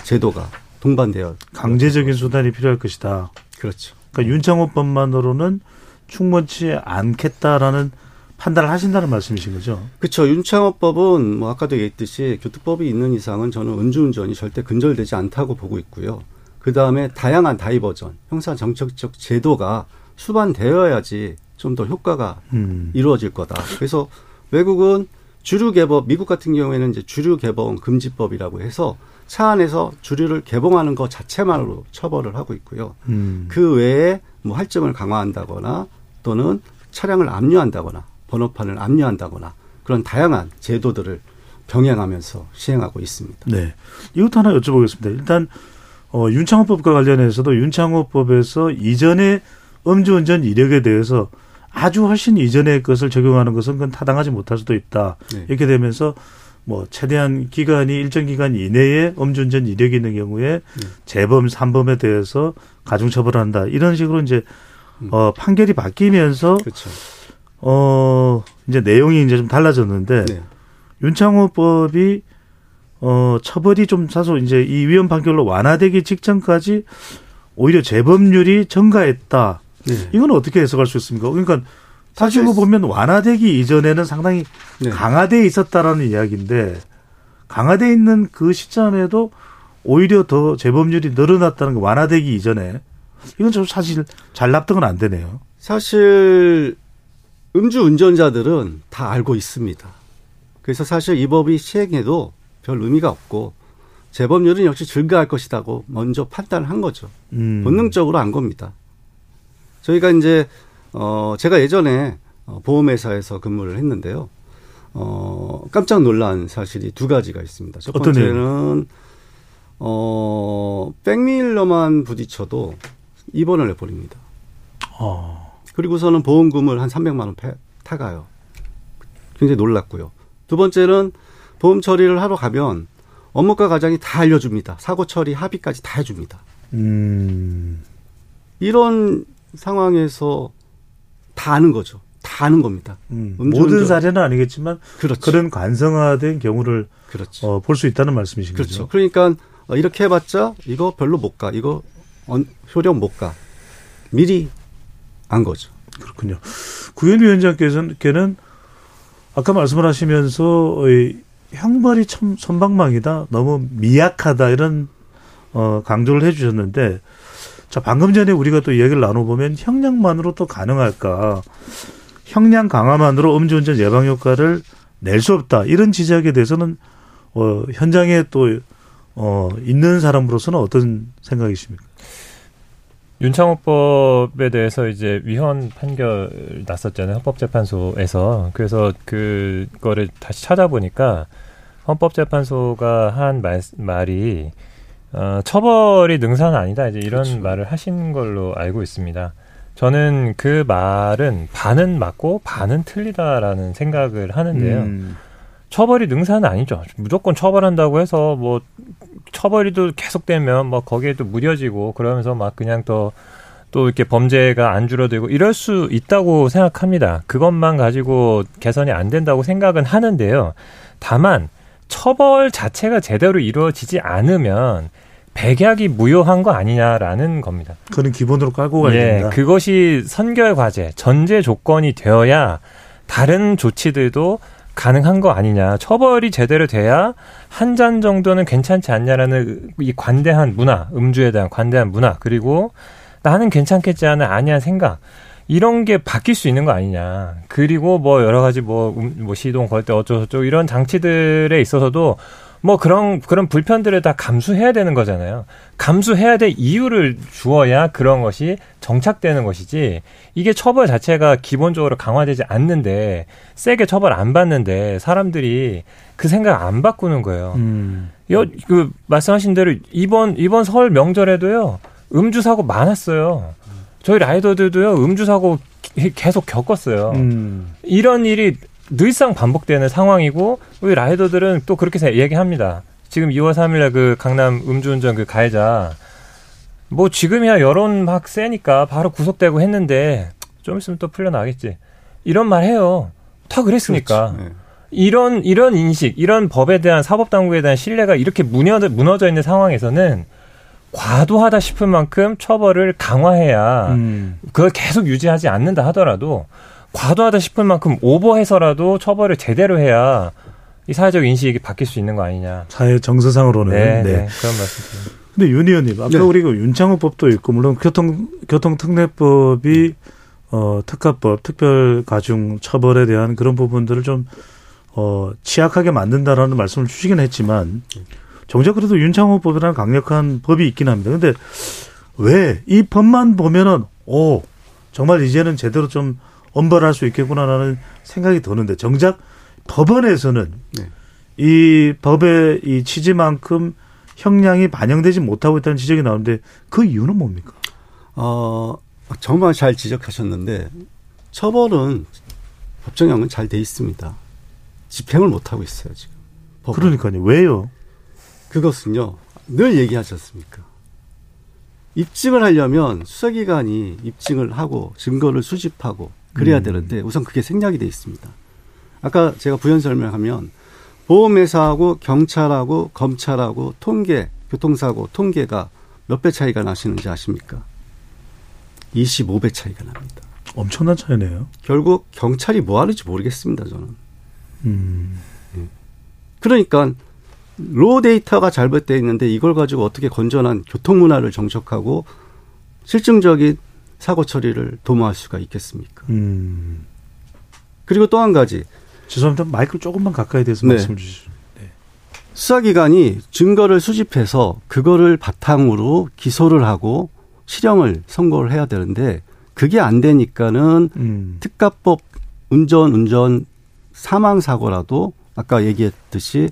제도가 동반되어 강제적인 수단이 필요할 것이다. 그렇죠. 그러니까 윤창호법만으로는 충분치 않겠다라는 판단을 하신다는 말씀이신 거죠? 그렇죠. 윤창호법은 뭐 아까도 얘기했듯이 교통법이 있는 이상은 저는 음주운전이 절대 근절되지 않다고 보고 있고요. 그 다음에 다양한 다이버전, 형사 정책적 제도가 수반되어야지 좀 더 효과가 음. 이루어질 거다. 그래서 외국은 주류 개법, 미국 같은 경우에는 이제 주류 개법 금지법이라고 해서 차 안에서 주류를 개봉하는 것 자체만으로 처벌을 하고 있고요. 음. 그 외에 뭐 할증을 강화한다거나 또는 차량을 압류한다거나 번호판을 압류한다거나 그런 다양한 제도들을 병행하면서 시행하고 있습니다. 네. 이것도 하나 여쭤보겠습니다. 일단 어, 윤창호법과 관련해서도 윤창호법에서 이전의 음주운전 이력에 대해서 아주 훨씬 이전의 것을 적용하는 것은 그건 타당하지 못할 수도 있다. 네. 이렇게 되면서 뭐 최대한 기간이 일정 기간 이내에 음주운전 이력이 있는 경우에 재범 삼범에 대해서 가중처벌한다. 이런 식으로 이제 어 판결이 바뀌면서 그렇죠. 어 이제 내용이 이제 좀 달라졌는데 네. 윤창호법이 어 처벌이 좀 사소 이제 이 위헌 판결로 완화되기 직전까지 오히려 재범률이 증가했다. 네. 이건 어떻게 해석할 수 있습니까? 그러니까 사실 그 보면 완화되기 이전에는 상당히 네. 강화돼 있었다라는 이야기인데 강화돼 있는 그 시점에도 오히려 더 재범률이 늘어났다는 게 완화되기 이전에 이건 좀 사실 잘 납득은 안 되네요. 사실 음주 운전자들은 다 알고 있습니다. 그래서 사실 이 법이 시행해도 별 의미가 없고 재범률은 역시 증가할 것이라고 먼저 판단한 거죠. 음. 본능적으로 안 겁니다. 저희가 이제 어 제가 예전에 어, 보험회사에서 근무를 했는데요. 어 깜짝 놀란 사실이 두 가지가 있습니다. 첫 번째는 어 백밀러만 부딪혀도 입원을 해버립니다. 어. 그리고서는 보험금을 한 300만 원 패, 타가요. 굉장히 놀랐고요. 두 번째는 보험 처리를 하러 가면 업무과 과장이 다 알려줍니다. 사고 처리 합의까지 다 해줍니다. 음. 이런 상황에서 다 아는 거죠. 다 아는 겁니다. 음. 모든 사례는 아니겠지만 그렇죠. 그런 관성화된 경우를 그렇죠. 어, 볼 수 있다는 말씀이신 그렇죠. 거죠. 그러니까 어, 이렇게 해봤자 이거 별로 못 가. 이거 언- 효력 못 가. 미리 안 거죠. 그렇군요. 구현 위원장께서는 아까 말씀을 하시면서 이 형벌이 참 선방망이다, 너무 미약하다 이런 어, 강조를 해주셨는데, 자 방금 전에 우리가 또 이야기를 나눠보면 형량만으로 또 가능할까? 형량 강화만으로 음주운전 예방 효과를 낼 수 없다 이런 지적에 대해서는 어, 현장에 또 어, 있는 사람으로서는 어떤 생각이십니까? 윤창호법에 대해서 이제 위헌 판결 났었잖아요. 헌법재판소에서. 그래서 그거를 다시 찾아보니까 헌법재판소가 한 말, 말이 어, 처벌이 능사는 아니다. 이제 이런 그렇죠. 말을 하신 걸로 알고 있습니다. 저는 그 말은 반은 맞고 반은 틀리다라는 생각을 하는데요. 음. 처벌이 능사는 아니죠. 무조건 처벌한다고 해서 뭐 처벌이 또 계속되면 뭐 거기에 또 무뎌지고 그러면서 막 그냥 더또 이렇게 범죄가 안 줄어들고 이럴 수 있다고 생각합니다. 그것만 가지고 개선이 안 된다고 생각은 하는데요. 다만 처벌 자체가 제대로 이루어지지 않으면 백약이 무효한 거 아니냐라는 겁니다. 그는 기본으로 깔고 가야 예, 된다. 그것이 선결 과제, 전제 조건이 되어야 다른 조치들도 가능한 거 아니냐. 처벌이 제대로 돼야 한 잔 정도는 괜찮지 않냐라는 이 관대한 문화, 음주에 대한 관대한 문화, 그리고 나는 괜찮겠지 하는 아니한 생각. 이런 게 바뀔 수 있는 거 아니냐. 그리고 뭐 여러 가지 뭐, 음, 뭐 시동 걸 때 어쩌고저쩌고 이런 장치들에 있어서도 뭐 그런, 그런 불편들을 다 감수해야 되는 거잖아요. 감수해야 될 이유를 주어야 그런 것이 정착되는 것이지 이게 처벌 자체가 기본적으로 강화되지 않는데 세게 처벌 안 받는데 사람들이 그 생각 안 바꾸는 거예요. 음. 여, 그 말씀하신 대로 이번 이번 설 명절에도요 음주 사고 많았어요. 저희 라이더들도요 음주 사고 기- 계속 겪었어요. 음. 이런 일이 늘상 반복되는 상황이고 우리 라이더들은 또 그렇게 생- 얘기합니다. 지금 2월 3일에 그 강남 음주운전 그 가해자 뭐 지금이야 여론 막 세니까 바로 구속되고 했는데 좀 있으면 또 풀려나겠지. 이런 말 해요. 다 그랬으니까. 그렇죠. 네. 이런 이런 인식, 이런 법에 대한 사법 당국에 대한 신뢰가 이렇게 무너져, 무너져 있는 상황에서는 과도하다 싶을 만큼 처벌을 강화해야 음. 그걸 계속 유지하지 않는다 하더라도 과도하다 싶을 만큼 오버해서라도 처벌을 제대로 해야 이 사회적 인식이 바뀔 수 있는 거 아니냐. 사회 정서상으로는 네, 네. 네, 그런 말씀드립니다. 근데 윤 의원님, 아까 네. 우리 가 윤창호법도 있고 물론 교통 교통특례법이 어 특가법 특별 가중 처벌에 대한 그런 부분들을 좀 어, 취약하게 만든다라는 말씀을 주시긴 했지만 정작 그래도 윤창호 법이라는 강력한 법이 있긴 합니다. 근데 왜 이 법만 보면은 오 정말 이제는 제대로 좀 엄벌할 수 있겠구나라는 생각이 드는데 정작 법원에서는 네. 이 법의 이 취지만큼 형량이 반영되지 못하고 있다는 지적이 나오는데 그 이유는 뭡니까? 어, 정말 잘 지적하셨는데 처벌은 법정형은 잘 돼 있습니다. 집행을 못 하고 있어요 지금. 법원. 그러니까요. 왜요? 그것은요 늘 얘기하셨습니까? 입증을 하려면 수사기관이 입증을 하고 증거를 수집하고 그래야 음. 되는데 우선 그게 생략이 돼 있습니다. 아까 제가 부연 설명하면 보험회사하고 경찰하고 검찰하고 통계 교통사고 통계가 몇 배 차이가 나시는지 아십니까? 25배 차이가 납니다. 엄청난 차이네요. 결국 경찰이 뭐 하는지 모르겠습니다, 저는. 음. 그러니까 로 데이터가 잘못되어 있는데 이걸 가지고 어떻게 건전한 교통 문화를 정착하고 실증적인 사고 처리를 도모할 수가 있겠습니까? 음. 그리고 또 한 가지 죄송합니다. 마이크 조금만 가까이 대서 네. 말씀해 주시죠. 수사기관이 증거를 수집해서 그거를 바탕으로 기소를 하고 실형을 선고를 해야 되는데 그게 안 되니까는 음. 특가법 운전 운전 사망 사고라도 아까 얘기했듯이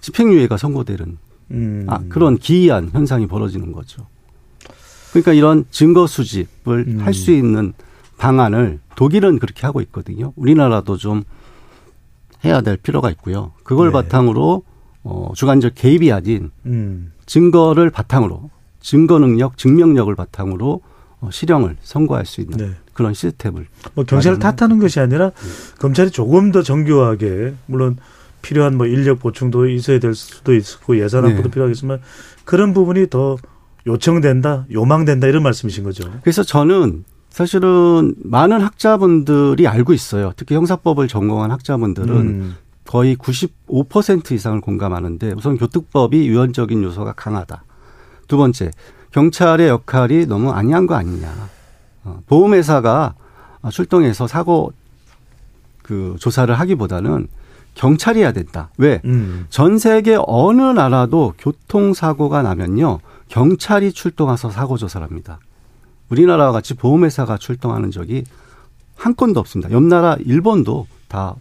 집행유예가 선고되는 음. 아, 그런 기이한 현상이 벌어지는 거죠. 그러니까 이런 증거 수집을 음. 할수 있는 방안을 독일은 그렇게 하고 있거든요. 우리나라도 좀 해야 될 필요가 있고요. 그걸 네. 바탕으로 어, 주관적 개입이 아닌 음. 증거를 바탕으로 증거 능력, 증명력을 바탕으로 어, 실형을 선고할 수 있는 네. 그런 시스템을 뭐 경찰을 탓하는 것이 아니라 검찰이 조금 더 정교하게 물론 필요한 뭐 인력 보충도 있어야 될 수도 있고 예산 네. 확보도 필요하겠지만 그런 부분이 더 요청된다, 요망된다 이런 말씀이신 거죠. 그래서 저는 사실은 많은 학자분들이 알고 있어요. 특히 형사법을 전공한 학자분들은 음. 거의 95% 이상을 공감하는데 우선 교특법이 유연적인 요소가 강하다. 두 번째, 경찰의 역할이 너무 안이한 거 아니냐. 어, 보험회사가 출동해서 사고 그 조사를 하기보다는 경찰이 해야 된다. 왜? 음. 전 세계 어느 나라도 교통사고가 나면요. 경찰이 출동해서 사고 조사를 합니다. 우리나라와 같이 보험회사가 출동하는 적이 한 건도 없습니다. 옆 나라 일본도 다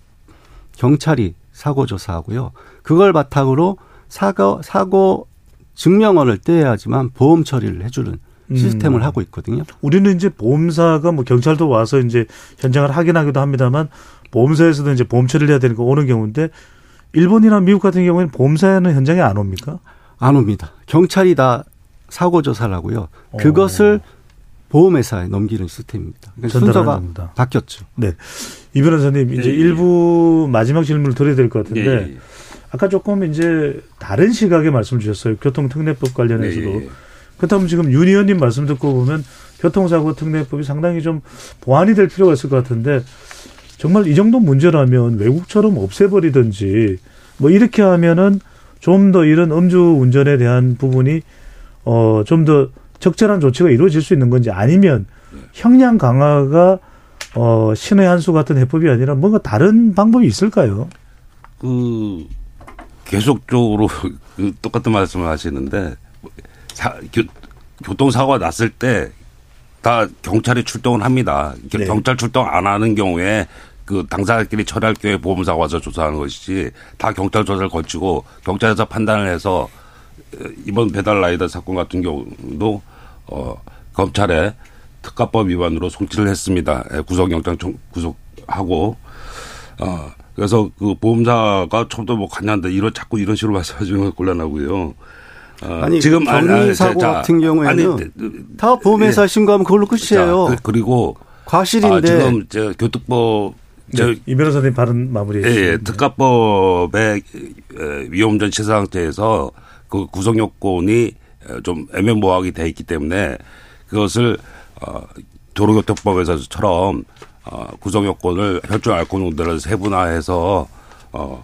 경찰이 사고 조사하고요. 그걸 바탕으로 사고 사고 증명원을 떼야지만 보험 처리를 해주는 시스템을 음. 하고 있거든요. 우리는 이제 보험사가 뭐 경찰도 와서 이제 현장을 확인하기도 합니다만 보험사에서도 이제 보험 처리를 해야 되니까 오는 경우인데 일본이나 미국 같은 경우에는 보험사는 현장에 안 옵니까? 안 옵니다. 경찰이 다 사고 조사를 하고요. 그것을 보험회사에 넘기는 시스템입니다. 그러니까 순서가 겁니다. 바뀌었죠. 네. 이 변호사님 이제 예, 예. 일부 마지막 질문을 드려야 될 것 같은데 예, 예. 아까 조금 이제 다른 시각의 말씀 주셨어요. 교통특례법 관련해서도. 예, 예. 그렇다면 지금 윤 의원님 말씀 듣고 보면 교통사고 특례법이 상당히 좀 보완이 될 필요가 있을 것 같은데 정말 이 정도 문제라면 외국처럼 없애버리든지 뭐 이렇게 하면은 좀 더 이런 음주 운전에 대한 부분이 어 좀 더 적절한 조치가 이루어질 수 있는 건지 아니면 형량 강화가 어 신의 한 수 같은 해법이 아니라 뭔가 다른 방법이 있을까요? 그 계속적으로 그 똑같은 말씀을 하시는데 사, 교, 교통사고가 났을 때 다 경찰이 출동을 합니다. 겨- 네. 경찰 출동 안 하는 경우에 그 당사자끼리 처리할 경우에 보험사고 와서 조사하는 것이지 다 경찰 조사를 거치고 경찰에서 판단을 해서 어, 이번 배달 라이더 사건 같은 경우도 어 검찰에 특가법 위반으로 송치를 했습니다. 예, 구속영장 청- 구속하고 어 그래서 그 보험사가 처음부터 뭐 갔냐는데 이런 자꾸 이런 식으로 말씀하시는 건 곤란하고요. 어, 아니 지금 아니, 아니, 사고 자, 같은 경우에는 아니, 다 보험회사 신고하면 그걸로 끝이에요. 자, 그- 그리고 과실인데 아, 지금 저 교특법 저 네, 이 변호사님 발언 마무리해 예, 주시죠. 예, 특가법의 에, 위험운전 시사 상태에서 그 구성 요건이 에, 좀 애매모호하게 돼 있기 때문에 그것을 어, 도로교통법에서처럼 어, 구성 요건을 혈중 알코올 농도를 세분화해서 어,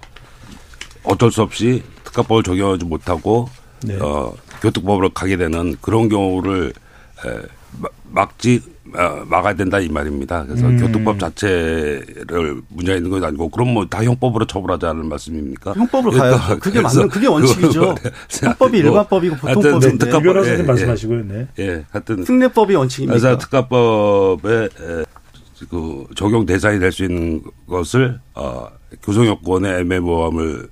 어쩔 수 없이 특가법을 적용하지 못하고 네. 어, 교통법으로 가게 되는 그런 경우를 에, 마- 막지 어, 막아야 된다 이 말입니다. 그래서 음. 교통법 자체를 문제가 있는 건 아니고 그럼 뭐 다 형법으로 처벌하자는 말씀입니까? 형법으로 그러니까 가야죠. 그게 맞는 그게 원칙이죠. 그거를 형법이 생각하고 일반법이고 하여튼 보통법인데. 특가법- 이 변호사님 예, 예. 말씀하시고요. 네. 예, 하여튼 특례법이 원칙입니까? 그래서 특가법의 에, 그 적용 대상이 될 수 있는 것을 어 교통 여건의 애매모함을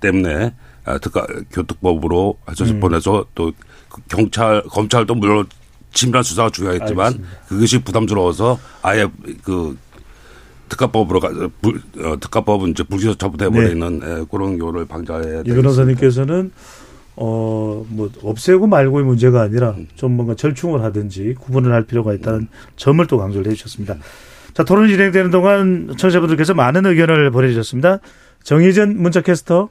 때문에 아, 특가 교특법으로 할수 음. 보내서 또그 경찰 검찰도 물론 친밀한 수사가 중요하겠지만 알겠습니다. 그것이 부담스러워서 아예 그 특가법으로 가 불, 어, 특가법은 이제 불기소 처분해 버리는 예, 그런 경우를 방지해야 이. 변호사님께서는 어, 뭐, 없애고 말고의 문제가 아니라 좀 뭔가 절충을 하든지 구분을 할 필요가 있다는 점을 또 강조를 해 주셨습니다. 자, 토론이 진행되는 동안 청취자분들께서 많은 의견을 보내주셨습니다. 정희전 문자캐스터.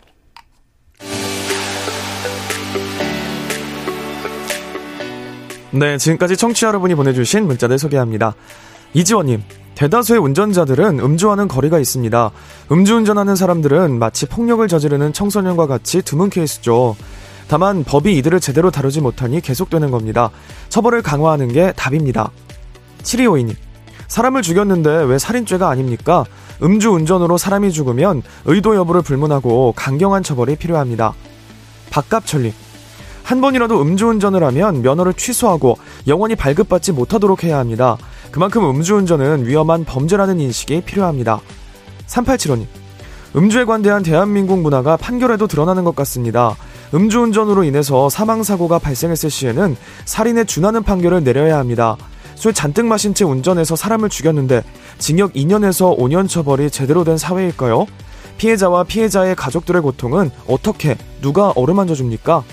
네, 지금까지 청취자 여러분이 보내주신 문자들 소개합니다. 이지원님, 대다수의 운전자들은 음주와는 거리가 있습니다. 음주운전하는 사람들은 마치 폭력을 저지르는 청소년과 같이 드문 케이스죠. 다만 법이 이들을 제대로 다루지 못하니 계속되는 겁니다. 처벌을 강화하는 게 답입니다. 7252님, 사람을 죽였는데 왜 살인죄가 아닙니까? 음주운전으로 사람이 죽으면 의도 여부를 불문하고 강경한 처벌이 필요합니다. 박갑철님, 한 번이라도 음주운전을 하면 면허를 취소하고 영원히 발급받지 못하도록 해야 합니다. 그만큼 음주운전은 위험한 범죄라는 인식이 필요합니다. 3875님. 음주에 관대한 대한민국 문화가 판결에도 드러나는 것 같습니다. 음주운전으로 인해서 사망사고가 발생했을 시에는 살인에 준하는 판결을 내려야 합니다. 술 잔뜩 마신 채 운전해서 사람을 죽였는데 징역 2년에서 5년 처벌이 제대로 된 사회일까요? 피해자와 피해자의 가족들의 고통은 어떻게 누가 어루만져 줍니까?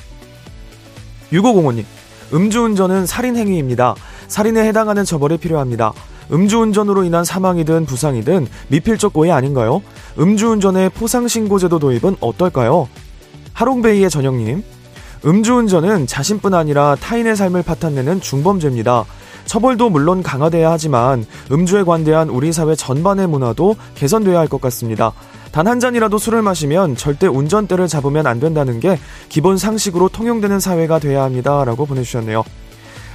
6505님, 음주운전은 살인행위입니다. 살인에 해당하는 처벌이 필요합니다. 음주운전으로 인한 사망이든 부상이든 미필적 고의 아닌가요? 음주운전의 포상신고제도 도입은 어떨까요? 하롱베이의 전영님, 음주운전은 자신뿐 아니라 타인의 삶을 파탄내는 중범죄입니다. 처벌도 물론 강화돼야 하지만 음주에 관대한 우리 사회 전반의 문화도 개선돼야 할 것 같습니다. 단 한 잔이라도 술을 마시면 절대 운전대를 잡으면 안 된다는 게 기본 상식으로 통용되는 사회가 돼야 합니다. 라고 보내주셨네요.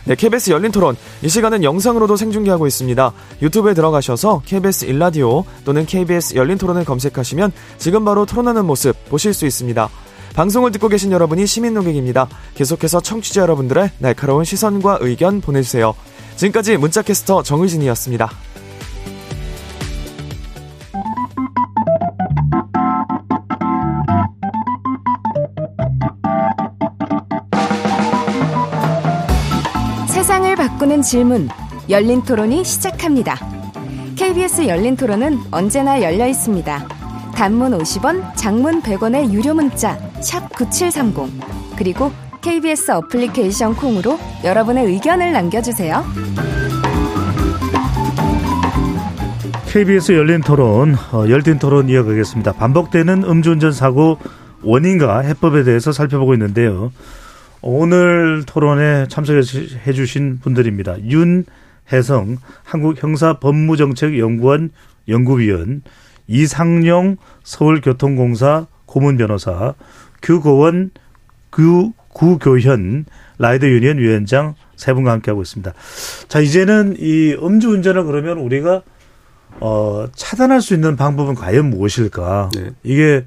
네, KBS 열린 토론. 이 시간은 영상으로도 생중계하고 있습니다. 유튜브에 들어가셔서 KBS 일라디오 또는 KBS 열린 토론을 검색하시면 지금 바로 토론하는 모습 보실 수 있습니다. 방송을 듣고 계신 여러분이 시민 농객입니다. 계속해서 청취자 여러분들의 날카로운 시선과 의견 보내주세요. 지금까지 문자캐스터 정의진이었습니다. 바꾸는 질문 열린 토론이 시작합니다. KBS 열린 토론은 언제나 열려 있습니다. 단문 50원, 장문 100원의 유료 문자 샵9730 그리고 KBS 어플리케이션 콩으로 여러분의 의견을 남겨주세요. KBS 열린 토론, 어, 열띤 토론 이어가겠습니다. 반복되는 음주운전 사고 원인과 해법에 대해서 살펴보고 있는데요. 오늘 토론에 참석해 주신 분들입니다. 윤혜성 한국형사법무정책연구원 연구위원, 이상용 서울교통공사 고문 변호사, 규고원 구, 구교현 라이더 유니언 위원장 세 분과 함께하고 있습니다. 자, 이제는 이 음주운전을 그러면 우리가 어, 차단할 수 있는 방법은 과연 무엇일까? 네. 이게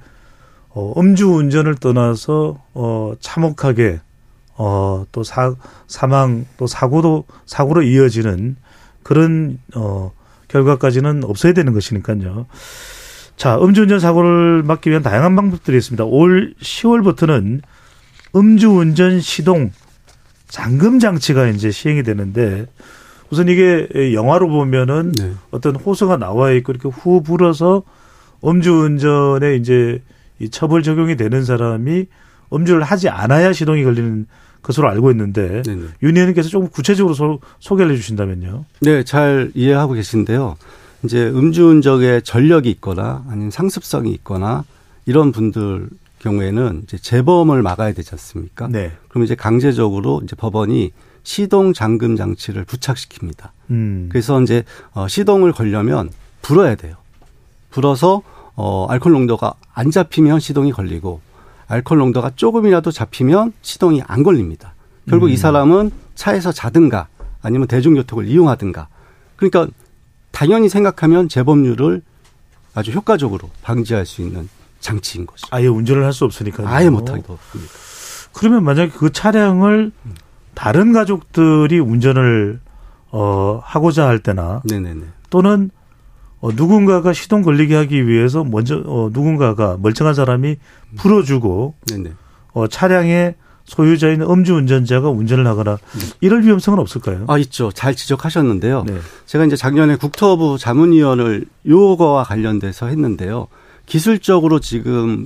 어, 음주운전을 떠나서 어, 참혹하게 어, 또 사, 사망 또 사고도 사고로 이어지는 그런 어, 결과까지는 없어야 되는 것이니까요. 자, 음주운전 사고를 막기 위한 다양한 방법들이 있습니다. 올 10월부터는 음주운전 시동 잠금 장치가 이제 시행이 되는데 우선 이게 영화로 보면은 네. 어떤 호소가 나와 있고 이렇게 후 불어서 음주운전에 이제 이 처벌 적용이 되는 사람이 음주를 하지 않아야 시동이 걸리는 것으로 알고 있는데 네네. 윤 의원님께서 조금 구체적으로 소, 소개를 해주신다면요. 네, 잘 이해하고 계신데요. 이제 음주운전에 전력이 있거나 아니면 상습성이 있거나 이런 분들 경우에는 이제 재범을 막아야 되지 않습니까? 네. 그럼 이제 강제적으로 이제 법원이 시동 잠금 장치를 부착시킵니다. 음. 그래서 이제 어, 시동을 걸려면 불어야 돼요. 불어서 어 알코올 농도가 안 잡히면 시동이 걸리고 알코올 농도가 조금이라도 잡히면 시동이 안 걸립니다. 결국 음. 이 사람은 차에서 자든가 아니면 대중교통을 이용하든가 그러니까 당연히 생각하면 재범률을 아주 효과적으로 방지할 수 있는 장치인 거죠. 아예 운전을 할 수 없으니까요. 아예 못하게 덮습니다. 그러면 만약에 그 차량을 다른 가족들이 운전을 어 하고자 할 때나 네네네. 또는 어, 누군가가 시동 걸리게 하기 위해서 먼저 어, 누군가가 멀쩡한 사람이 풀어주고 네네. 어, 차량의 소유자인 음주운전자가 운전을 하거나 이럴 위험성은 없을까요? 아 있죠. 잘 지적하셨는데요. 네. 제가 이제 작년에 국토부 자문위원을 요거와 관련돼서 했는데요. 기술적으로 지금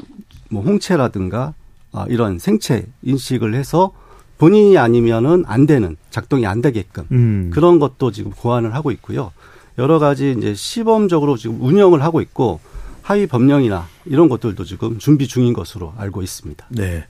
뭐 홍채라든가 아, 이런 생체 인식을 해서 본인이 아니면은 안 되는 작동이 안 되게끔 음. 그런 것도 지금 고안을 하고 있고요. 여러 가지 이제 시범적으로 지금 운영을 하고 있고 하위 법령이나 이런 것들도 지금 준비 중인 것으로 알고 있습니다. 네.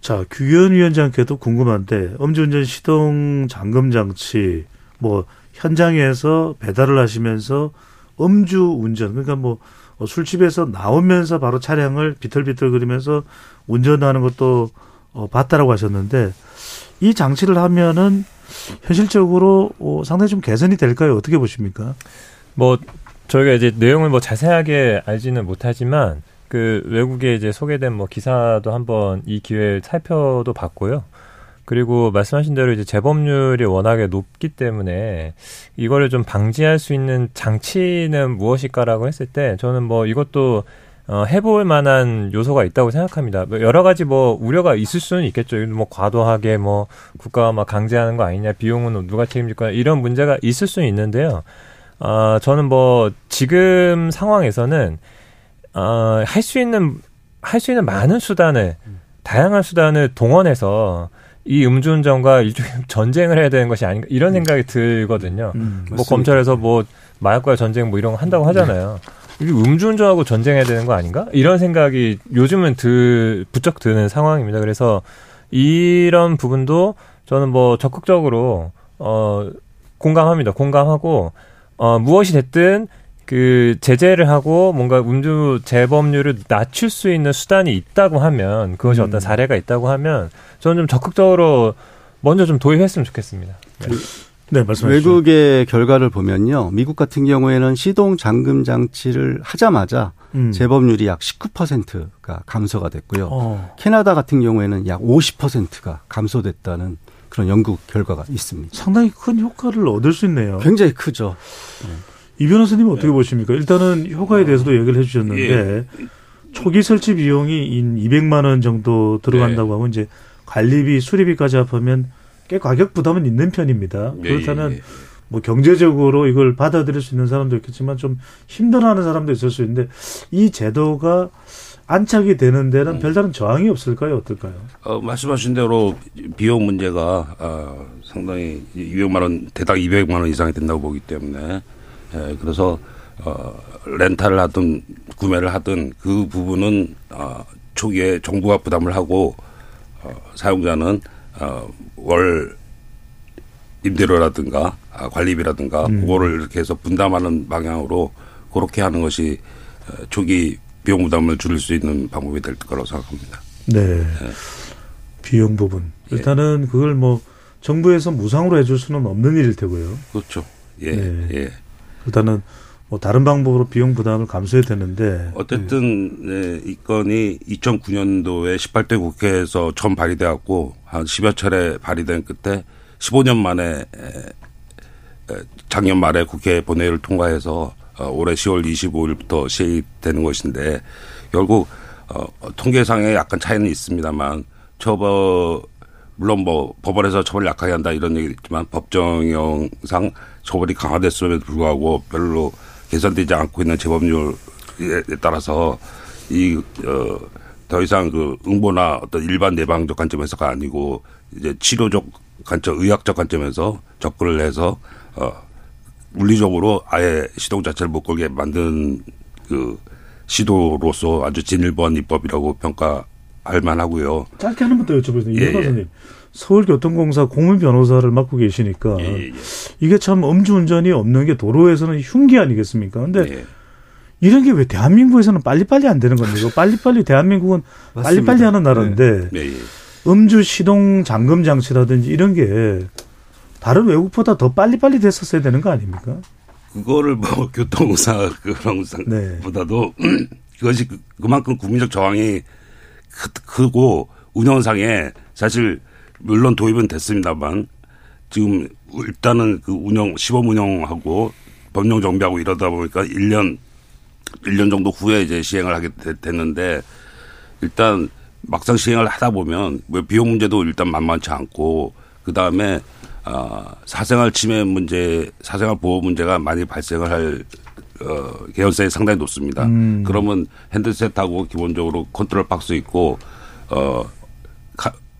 자, 규현 위원장께도 궁금한데 음주운전 시동 잠금 장치 뭐 현장에서 배달을 하시면서 음주 운전 그러니까 뭐 술집에서 나오면서 바로 차량을 비틀비틀거리면서 운전하는 것도 어, 봤다라고 하셨는데 이 장치를 하면은 현실적으로 어, 상당히 좀 개선이 될까요? 어떻게 보십니까? 뭐 저희가 이제 내용을 뭐 자세하게 알지는 못하지만 그 외국에 이제 소개된 뭐 기사도 한번 이 기회에 살펴도 봤고요. 그리고 말씀하신 대로 이제 재범률이 워낙에 높기 때문에 이거를 좀 방지할 수 있는 장치는 무엇일까라고 했을 때 저는 뭐 이것도 어, 해볼 만한 요소가 있다고 생각합니다. 뭐 여러 가지 뭐 우려가 있을 수는 있겠죠. 뭐 과도하게 뭐 국가가 막 강제하는 거 아니냐, 비용은 누가 책임질 거냐 이런 문제가 있을 수는 있는데요. 어, 저는 뭐 지금 상황에서는 어, 할 수 있는 할 수 있는 많은 수단을 다양한 수단을 동원해서 이 음주운전과 일종의 전쟁을 해야 되는 것이 아닌가 이런 생각이 들거든요. 음, 뭐 검찰에서 뭐 마약과 전쟁 뭐 이런 거 한다고 하잖아요. 이 음주운전하고 전쟁해야 되는 거 아닌가? 이런 생각이 요즘은 드, 부쩍 드는 상황입니다. 그래서 이런 부분도 저는 뭐 적극적으로 어 공감합니다. 공감하고 어 무엇이 됐든 그 제재를 하고 뭔가 음주 재범률을 낮출 수 있는 수단이 있다고 하면 그것이 음. 어떤 사례가 있다고 하면 저는 좀 적극적으로 먼저 좀 도입했으면 좋겠습니다. 네. 네, 말씀하시죠. 외국의 결과를 보면요. 미국 같은 경우에는 시동 잠금 장치를 하자마자 음. 재범률이 약 19%가 감소가 됐고요. 어. 캐나다 같은 경우에는 약 50%가 감소됐다는 그런 연구 결과가 있습니다. 상당히 큰 효과를 얻을 수 있네요. 굉장히 크죠. 이 변호사님 은 어떻게 보십니까? 일단은 효과에 대해서도 얘기를 해주셨는데 초기 설치 비용이 인 200만 원 정도 들어간다고 하면 이제 관리비, 수리비까지 합하면 꽤 가격 부담은 있는 편입니다. 예, 그렇다면 예, 예. 뭐 경제적으로 이걸 받아들일 수 있는 사람도 있겠지만 좀 힘들어하는 사람도 있을 수 있는데 이 제도가 안착이 되는 데는 별다른 저항이 없을까요? 어떨까요? 어, 말씀하신 대로 비용 문제가 어, 상당히 200만 원 대당 200만 원 이상이 된다고 보기 때문에 예, 그래서 어, 렌탈을 하든 구매를 하든 그 부분은 어, 초기에 정부가 부담을 하고 어, 사용자는 어, 월 임대료라든가 아, 관리비라든가 음. 그거를 이렇게 해서 분담하는 방향으로 그렇게 하는 것이 어, 초기 비용 부담을 줄일 수 있는 방법이 될 거라고 생각합니다. 네. 비용 부분. 일단은 그걸 뭐 정부에서 무상으로 해줄 수는 없는 일일 테고요. 그렇죠. 예, 네. 예. 일단은 뭐 다른 방법으로 비용 부담을 감수해야 되는데. 어쨌든 네, 이 건이 2009년도에 18대 국회에서 처음 발의돼 갖고 한 10여 차례 발의된 끝에 15년 만에 작년 말에 국회 본회의를 통과해서 어, 올해 10월 25일부터 시행되는 것인데 결국 어, 통계상에 약간 차이는 있습니다만 처벌 물론 뭐 법원에서 처벌 약하게 한다 이런 얘기 있지만 법정형상 처벌이 강화됐음에도 불구하고 별로 개선되지 않고 있는 재범률에 따라서 이 어, 더 이상 그 응보나 어떤 일반 예방적 관점에서가 아니고 이제 치료적 관점, 의학적 관점에서 접근을 해서 어 물리적으로 아예 시동 자체를 못 걸게 만든 그 시도로서 아주 진일보한 입법이라고 평가할 만하고요. 짧게 하나만 더 여쭤보겠습니다. 예, 이 변호사님. 서울교통공사 고문 변호사를 맡고 계시니까 이게 참 음주운전이 없는 게 도로에서는 흉기 아니겠습니까? 근데 예. 이런 게 왜 대한민국에서는 빨리빨리 안 되는 겁니까? 빨리빨리 대한민국은 맞습니다. 빨리빨리 하는 나라인데 네, 예. 음주 시동 잠금 장치라든지 이런 게 다른 외국보다 더 빨리빨리 됐었어야 되는 거 아닙니까? 그거를 뭐 교통사 그런 네. 상보다도 그것이 그- 그만큼 국민적 저항이 크, 크고 운영상에 사실 물론 도입은 됐습니다만 지금 일단은 그 운영 시범 운영하고 법령 정비하고 이러다 보니까 1년 1년 정도 후에 이제 시행을 하게 됐는데 일단 막상 시행을 하다 보면 뭐 비용 문제도 일단 만만치 않고 그 다음에 어, 사생활 침해 문제, 사생활 보호 문제가 많이 발생을 할 어, 개연성이 상당히 높습니다. 음. 그러면 handset하고 기본적으로 control box 있고 어 가,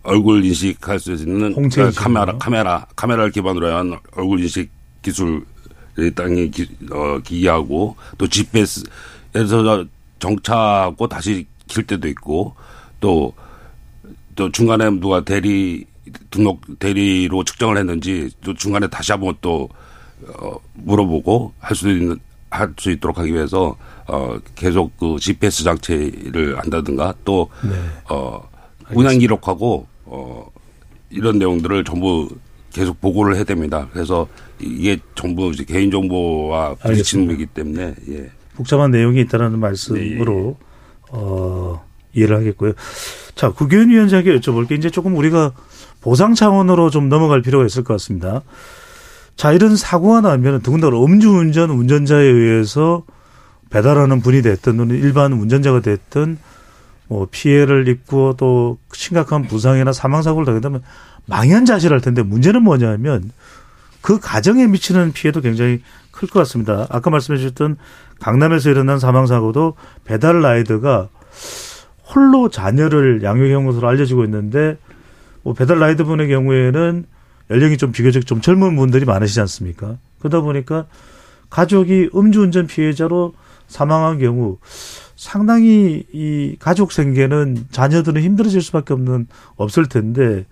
얼굴 인식할 수 있는 그러니까? 카메라 카메라 카메라를 기반으로 한 얼굴 인식 기술 땅이 기, 어, 기하고 또 GPS에서 정차하고 다시 킬 때도 있고 또또 중간에 누가 대리 등록 대리로 측정을 했는지 또 중간에 다시 한번 또 어, 물어보고 할 수 있는 할 수 있도록 하기 위해서 어 계속 그 GPS 장치를 한다든가 또 네. 어, 운행 기록하고 어, 이런 내용들을 전부 계속 보고를 해야 됩니다. 그래서 이게 전부 이제 개인정보와 부딪히는. 거기 때문에 예. 복잡한 내용이 있다는 말씀으로 어, 이해를 하겠고요. 자, 국회의원 위원장에게 여쭤볼 게 이제 조금 우리가 보상 차원으로 좀 넘어갈 필요가 있을 것 같습니다. 자, 이런 사고가 나면 더군다나 음주운전 운전자에 의해서 배달하는 분이 됐든 또는 일반 운전자가 됐든 뭐 피해를 입고 또 심각한 부상이나 사망 사고를 되면 망연자실할 텐데 문제는 뭐냐면 그 가정에 미치는 피해도 굉장히 클 것 같습니다. 아까 말씀해 주셨던 강남에서 일어난 사망 사고도 배달 라이더가 홀로 자녀를 양육한 것으로 알려지고 있는데 뭐 배달 라이더 분의 경우에는 연령이 좀 비교적 좀 젊은 분들이 많으시지 않습니까? 그러다 보니까 가족이 음주운전 피해자로 사망한 경우 상당히 이 가족 생계는 자녀들은 힘들어질 수밖에 없는 없을 텐데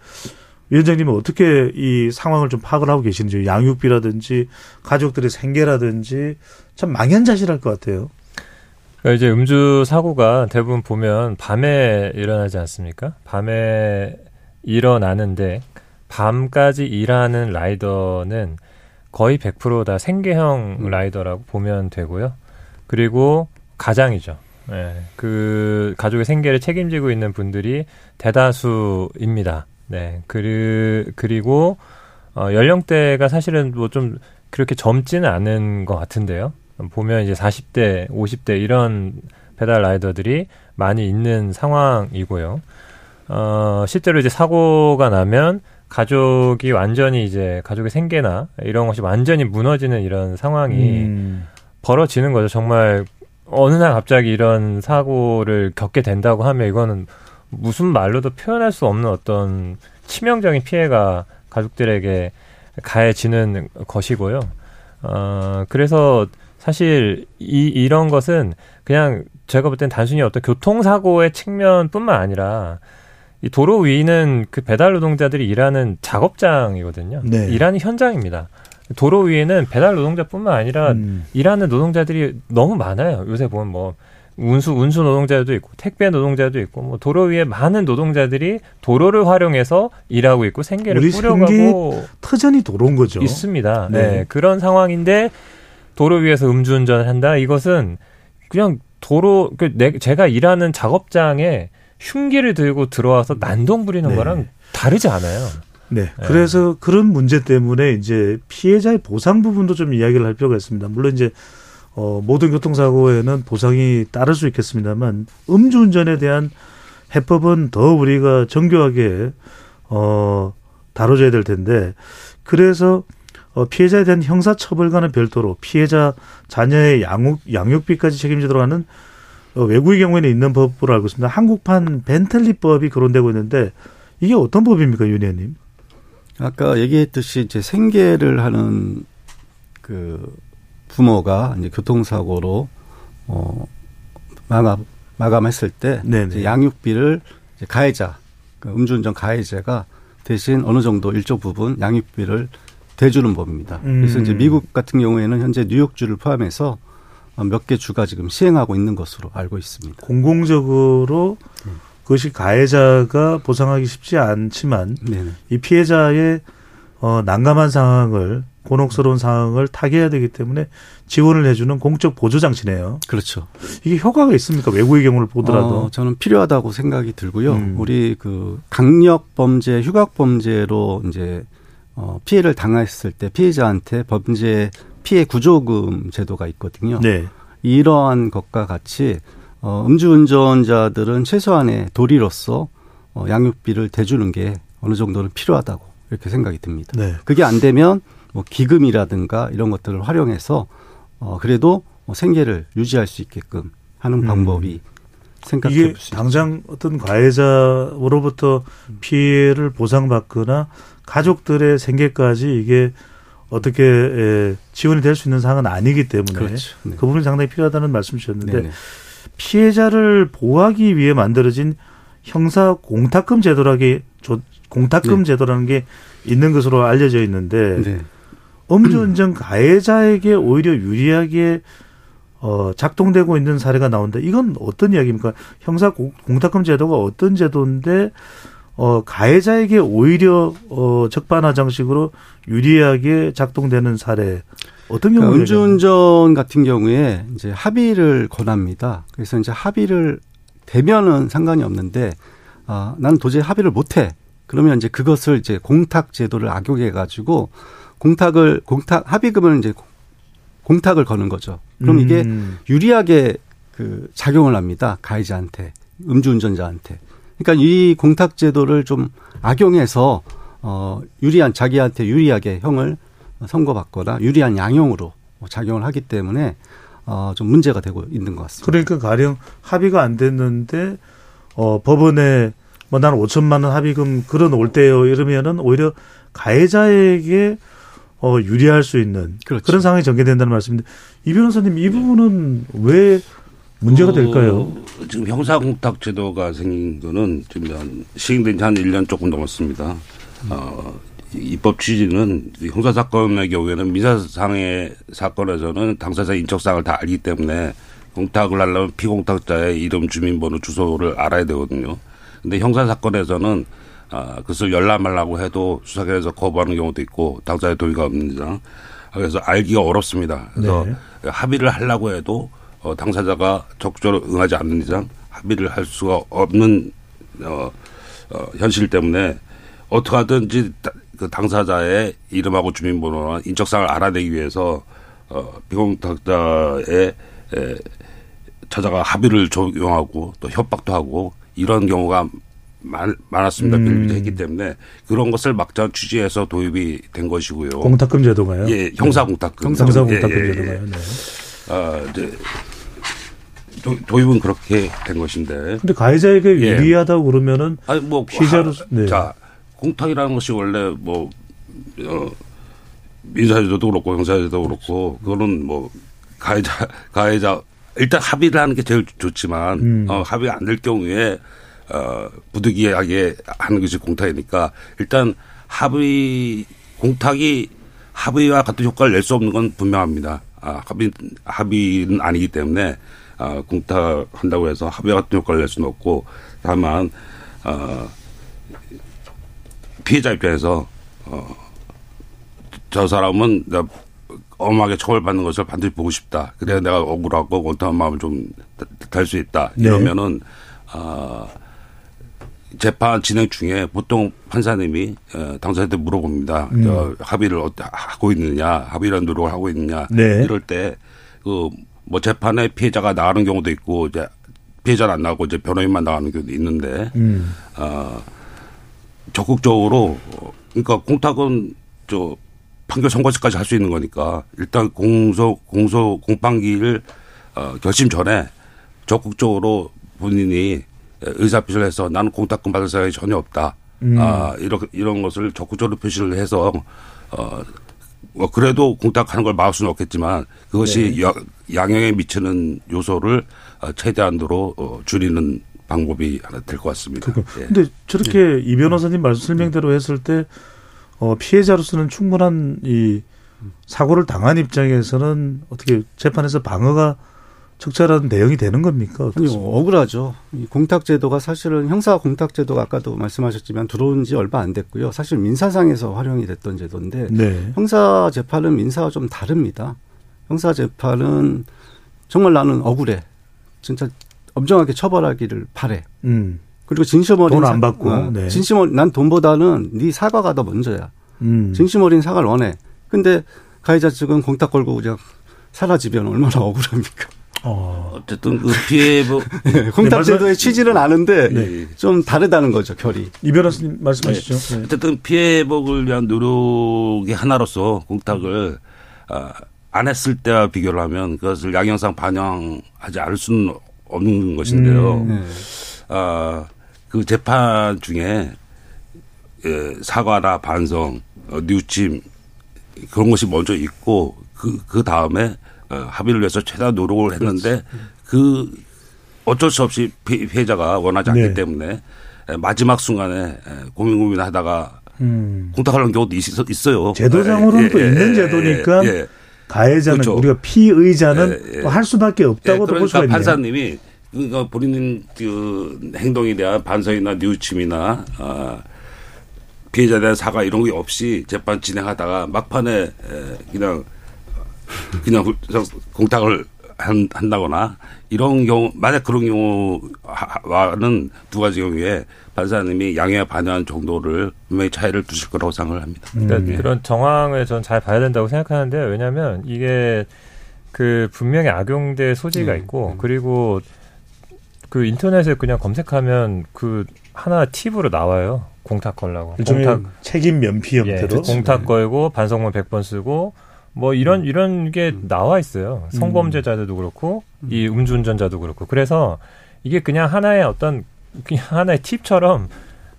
위원장님은 어떻게 이 상황을 좀 파악을 하고 계시는지 양육비라든지 가족들의 생계라든지 참 망연자실할 것 같아요. 그러니까 이제 음주 사고가 대부분 보면 밤에 일어나지 않습니까? 밤에 일어나는데 밤까지 일하는 라이더는 거의 100%다 생계형 라이더라고 보면 되고요. 그리고 가장이죠. 예, 그 가족의 생계를 책임지고 있는 분들이 대다수입니다. 네, 그리, 그리고 어, 연령대가 사실은 뭐 좀 그렇게 젊지는 않은 것 같은데요. 보면 이제 40대, 50대 이런 배달 라이더들이 많이 있는 상황이고요. 어, 실제로 이제 사고가 나면 가족이 완전히 이제 가족의 생계나 이런 것이 완전히 무너지는 이런 상황이 음. 벌어지는 거죠. 정말 어느 날 갑자기 이런 사고를 겪게 된다고 하면 이거는 무슨 말로도 표현할 수 없는 어떤 치명적인 피해가 가족들에게 가해지는 것이고요. 어, 그래서 사실 이, 이런 것은 그냥 제가 볼 땐 단순히 어떤 교통사고의 측면뿐만 아니라 이 도로 위는 그 배달 노동자들이 일하는 작업장이거든요. 네. 일하는 현장입니다. 도로 위에는 배달 노동자뿐만 아니라 음. 일하는 노동자들이 너무 많아요. 요새 보면 뭐 운수 운수 노동자도 있고 택배 노동자도 있고 뭐 도로 위에 많은 노동자들이 도로를 활용해서 일하고 있고 생계를 꾸려가고 터전이 도로인 거죠. 있습니다. 네. 네. 그런 상황인데 도로 위에서 음주운전을 한다. 이것은 그냥 도로 그 내, 제가 일하는 작업장에 흉기를 들고 들어와서 난동 부리는 네. 거랑 다르지 않아요. 네. 그래서 그런 문제 때문에 이제 피해자의 보상 부분도 좀 이야기를 할 필요가 있습니다. 물론 이제 어, 모든 교통사고에는 보상이 따를 수 있겠습니다만 음주운전에 대한 해법은 더 우리가 정교하게 어, 다뤄줘야 될 텐데 그래서 어, 피해자에 대한 형사 처벌과는 별도로 피해자 자녀의 양육, 양육비까지 책임지도록 하는 어, 외국의 경우에는 있는 법으로 알고 있습니다. 한국판 벤틀리법이 거론되고 있는데 이게 어떤 법입니까, 윤 의원님? 아까 얘기했듯이 이제 생계를 하는 그 부모가 이제 교통사고로 어 마감 마감했을 때 이제 양육비를 이제 가해자 그 음주운전 가해자가 대신 어느 정도 일정 부분 양육비를 대주는 법입니다. 그래서 음. 이제 미국 같은 경우에는 현재 뉴욕주를 포함해서 몇 개 주가 지금 시행하고 있는 것으로 알고 있습니다. 공공적으로 그것이 가해자가 보상하기 쉽지 않지만 네네. 이 피해자의 어, 난감한 상황을 곤혹스러운 상황을 타개해야 되기 때문에 지원을 해주는 공적 보조 장치네요. 그렇죠. 이게 효과가 있습니까? 외국의 경우를 보더라도. 어, 저는 필요하다고 생각이 들고요. 음. 우리 그 강력 범죄, 흉악 범죄로 이제 어, 피해를 당했을 때 피해자한테 범죄 피해 구조금 제도가 있거든요. 네. 이러한 것과 같이 어, 음주운전자들은 최소한의 도리로서 어, 양육비를 대주는 게 어느 정도는 필요하다고 이렇게 생각이 듭니다. 네. 그게 안 되면 뭐 기금이라든가 이런 것들을 활용해서 어, 그래도 뭐 생계를 유지할 수 있게끔 하는 음. 방법이 생각해 이게 당장 어떤 가해자로부터 피해를 보상받거나 가족들의 생계까지 이게 어떻게 에, 지원이 될 수 있는 상황은 아니기 때문에 그렇죠. 네. 그 부분이 상당히 필요하다는 말씀 주셨는데 네네. 피해자를 보호하기 위해 만들어진 형사 공탁금 제도라기 공탁금 네. 제도라는 게 있는 것으로 알려져 있는데 네. 음주운전 가해자에게 오히려 유리하게 어, 작동되고 있는 사례가 나온다. 이건 어떤 이야기입니까? 형사 공- 공탁금 제도가 어떤 제도인데 어, 가해자에게 오히려 어, 적반하 장식으로 유리하게 작동되는 사례 어떤 그러니까 경우에 음주운전 같은 경우에 이제 합의를 권합니다. 그래서 이제 합의를 되면은 상관이 없는데 아, 나는 도저히 합의를 못 해. 그러면 이제 그것을 이제 공탁 제도를 악용해 가지고 공탁을 공탁 합의금을 이제 공탁을 거는 거죠. 그럼 이게 음. 유리하게 그 작용을 합니다. 가해자한테, 음주운전자한테. 그러니까 이 공탁 제도를 좀 악용해서 어 유리한 자기한테 유리하게 형을 선고받거나 유리한 양형으로 작용을 하기 때문에 어좀 문제가 되고 있는 것 같습니다. 그러니까 가령 합의가 안 됐는데 어 법원에 뭐 나는 5천만 원 합의금 걸어놓을 때요 이러면은 오히려 가해자에게 어 유리할 수 있는 그런 상황이 전개된다는 말씀인데 이 변호사님 이 부분은 왜 문제가 어, 될까요? 지금 형사공탁 제도가 생긴 거는 지금 한 시행된 지 한 1년 조금 넘었습니다. 어, 이 입법 취지는 이 형사 사건의 경우에는 민사상의 사건에서는 당사자 인적사항을 다 알기 때문에 공탁을 하려면 피공탁자의 이름, 주민번호, 주소를 알아야 되거든요. 근데 형사 사건에서는 아, 그것을 열람하려고 해도 수사관에서 거부하는 경우도 있고 당사자의 동의가 없는 이상 그래서 알기가 어렵습니다. 그래서 네. 합의를 하려고 해도 어, 당사자가 적극적으로 응하지 않는 이상 합의를 할 수가 없는 어, 어, 현실 때문에 어떻게 하든지 다- 그 당사자의 이름하고 주민번호나 인적사항을 알아내기 위해서 어, 비공탁자의 에, 찾아가 합의를 적용하고 또 협박도 하고 이런 경우가 많, 많았습니다. 음. 빌미했기 때문에 그런 것을 막자 취지해서 도입이 된 것이고요. 공탁금 제도가요? 예, 형사 공탁금. 형사 공탁금 예, 예, 예. 제도가요. 네. 아, 이제 도, 도입은 그렇게 된 것인데. 근데 가해자에게 예. 유리하다고 그러면은 아니 뭐 피해자로서 하- 네. 자 공탁이라는 것이 원래 뭐 어, 민사제도도 그렇고 형사제도도 그렇고 그거는 뭐 가해자 가해자 일단 합의를 하는 게 제일 좋지만 음. 어, 합의가 안 될 경우에 어, 부득이하게 하는 것이 공탁이니까 일단 합의 공탁이 합의와 같은 효과를 낼 수 없는 건 분명합니다. 아, 합의 합의는 아니기 때문에 아, 공탁한다고 해서 합의와 같은 효과를 낼 수는 없고 다만 어, 피해자 입장에서 어, 저 사람은 내가 엄하게 처벌받는 것을 반드시 보고 싶다. 그래야 내가 억울하고 원통한 마음을 좀 달 수 있다. 네. 이러면은 아 재판 진행 중에 보통 판사님이 어, 당사자한테 물어봅니다. 음. 저 합의를 하고 있느냐, 합의라는 노력을 하고 있느냐. 네. 이럴 때그 뭐 재판에 피해자가 나가는 경우도 있고 이제 피해자는 안 나가고 이제 변호인만 나가는 경우도 있는데 음. 어, 적극적으로 어, 그러니까 공탁은 저 판결 선고시까지 할 수 있는 거니까 일단 공소 공소 공판기일 어, 결심 전에 적극적으로 본인이 의사표시를 해서 나는 공탁금 받을 생각이 전혀 없다. 음. 아 이런 이런 것을 적극적으로 표시를 해서 어. 뭐 그래도 공탁하는 걸 막을 수는 없겠지만 그것이 네. 여- 양형에 미치는 요소를 어, 최대한으로 어, 줄이는 방법이 하나 될 것 같습니다. 예. 근데 저렇게 이 변호사님 말씀 설명대로 했을 때 어, 피해자로서는 충분한 이 사고를 당한 입장에서는 어떻게 재판에서 방어가 적절한 내용이 되는 겁니까? 아니, 어떻습니까? 억울하죠. 이 공탁제도가 사실은 형사 공탁제도가 아까도 말씀하셨지만 들어온 지 얼마 안 됐고요. 사실 민사상에서 활용이 됐던 제도인데 네. 형사 재판은 민사와 좀 다릅니다. 형사 재판은 정말 나는 억울해. 진짜 엄정하게 처벌하기를 바래. 음. 그리고 진심 어린 돈안 사- 받고, 어, 네. 진심 어린 난 돈보다는 네 사과가 더 먼저야. 음. 진심 어린 사과를 원해. 근데 가해자 측은 공탁 걸고 그냥 사라지면 얼마나 억울합니까? 어. 어쨌든 그 피해복 네, 공탁제도의 취지는 아는데 네. 좀 다르다는 거죠 결이. 이 변호사님 말씀하시죠. 네. 어쨌든 피해복을 위한 노력의 하나로서 공탁을 어, 안 했을 때와 비교를 하면 그것을 양형상 반영하지 않을 수는 없는 것인데요. 음. 네. 어, 그 재판 중에 예, 사과나 반성, 어, 뉘우침 그런 것이 먼저 있고 그, 그 다음에 어, 합의를 위해서 최대한 노력을 했는데 그 어쩔 수 없이 피해자가 원하지 않기 네. 때문에 마지막 순간에 고민 고민하다가 음. 공탁하는 경우도 있, 어요 제도상으로는 예, 또 예, 있는 예, 제도니까 예, 가해자는 그렇죠. 우리가 피의자는 예, 예. 할 수밖에 없다고 그러니까 볼 수가 있네요. 판사님이 그러니까 본인 그 행동에 대한 반성이나 뉘우침이나 아, 피해자에 대한 사과 이런 게 없이 재판 진행하다가 막판에 그냥 그냥 공탁을 한, 한다거나 이런 경우 만약 그런 경우와는 두 가지 경우에 판사님이 양해에 반영한 정도를 분명히 차이를 두실 거라고 생각을 합니다. 그러니까 음. 그런 정황을 전잘 봐야 된다고 생각하는데요. 왜냐하면 이게 그 분명히 악용될 소지가 음. 있고 음. 그리고 그 인터넷에 그냥 검색하면 그 하나 팁으로 나와요. 공탁 걸라고. 공탁 책임 면피 형태로. 예, 공탁 네. 걸고 반성문 100번 쓰고 뭐 이런 음. 이런 게 음. 나와 있어요. 성범죄자들도 그렇고 음. 이 음주운전자도 그렇고. 그래서 이게 그냥 하나의 어떤 그냥 하나의 팁처럼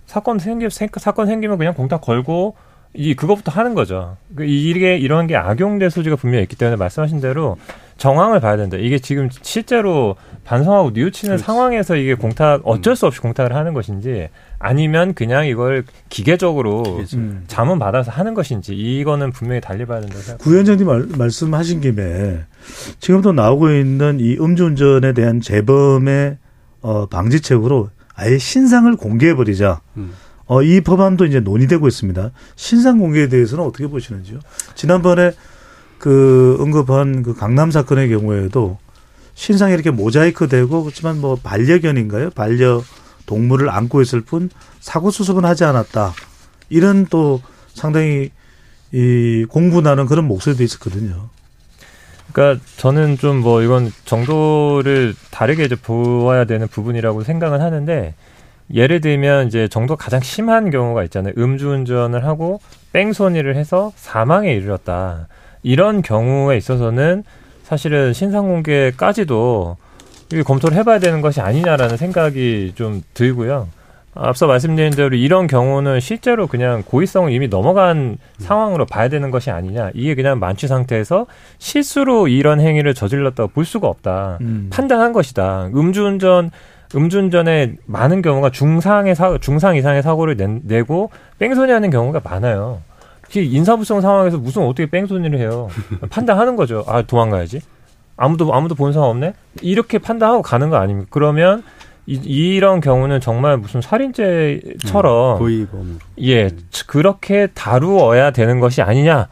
사건 생기 사건 생기면 그냥 공탁 걸고 이 그것부터 하는 거죠. 그 이게 이런 게 악용될 소지가 분명히 있기 때문에 말씀하신 대로 정황을 봐야 된다. 이게 지금 실제로 반성하고 뉘우치는 그렇지. 상황에서 이게 공탁 어쩔 수 없이 공탁을 하는 것인지 아니면 그냥 이걸 기계적으로 음. 자문 받아서 하는 것인지 이거는 분명히 달리 봐야 된다고 생각합니다. 구위원장님 말, 말씀하신 김에 지금도 나오고 있는 이 음주운전에 대한 재범의 어, 방지책으로 아예 신상을 공개해 버리자. 음. 어, 이 법안도 이제 논의되고 있습니다. 신상 공개에 대해서는 어떻게 보시는지요? 지난번에 그 언급한 그 강남 사건의 경우에도 신상이 이렇게 모자이크 되고 그렇지만 뭐 반려견인가요? 반려 동물을 안고 있을 뿐 사고 수습은 하지 않았다. 이런 또 상당히 이 공분하는 그런 목소리도 있었거든요. 그러니까 저는 좀 뭐 이건 정도를 다르게 이제 보아야 되는 부분이라고 생각은 하는데 예를 들면 이제 정도 가장 심한 경우가 있잖아요. 음주운전을 하고 뺑소니를 해서 사망에 이르렀다. 이런 경우에 있어서는 사실은 신상 공개까지도 이게 검토를 해봐야 되는 것이 아니냐라는 생각이 좀 들고요. 앞서 말씀드린 대로 이런 경우는 실제로 그냥 고의성을 이미 넘어간 상황으로 봐야 되는 것이 아니냐. 이게 그냥 만취 상태에서 실수로 이런 행위를 저질렀다고 볼 수가 없다. 음. 판단한 것이다. 음주운전 음주운전에 많은 경우가 중상의 사, 중상 이상의 사고를 내, 내고 뺑소니하는 경우가 많아요. 인사불성 상황에서 무슨 어떻게 뺑소니를 해요? 판단하는 거죠. 아 도망가야지. 아무도 아무도 본 사람 없네. 이렇게 판단하고 가는 거 아닙니까? 그러면 이, 이런 경우는 정말 무슨 살인죄처럼 고의범 예 그렇게 다루어야 되는 것이 아니냐라는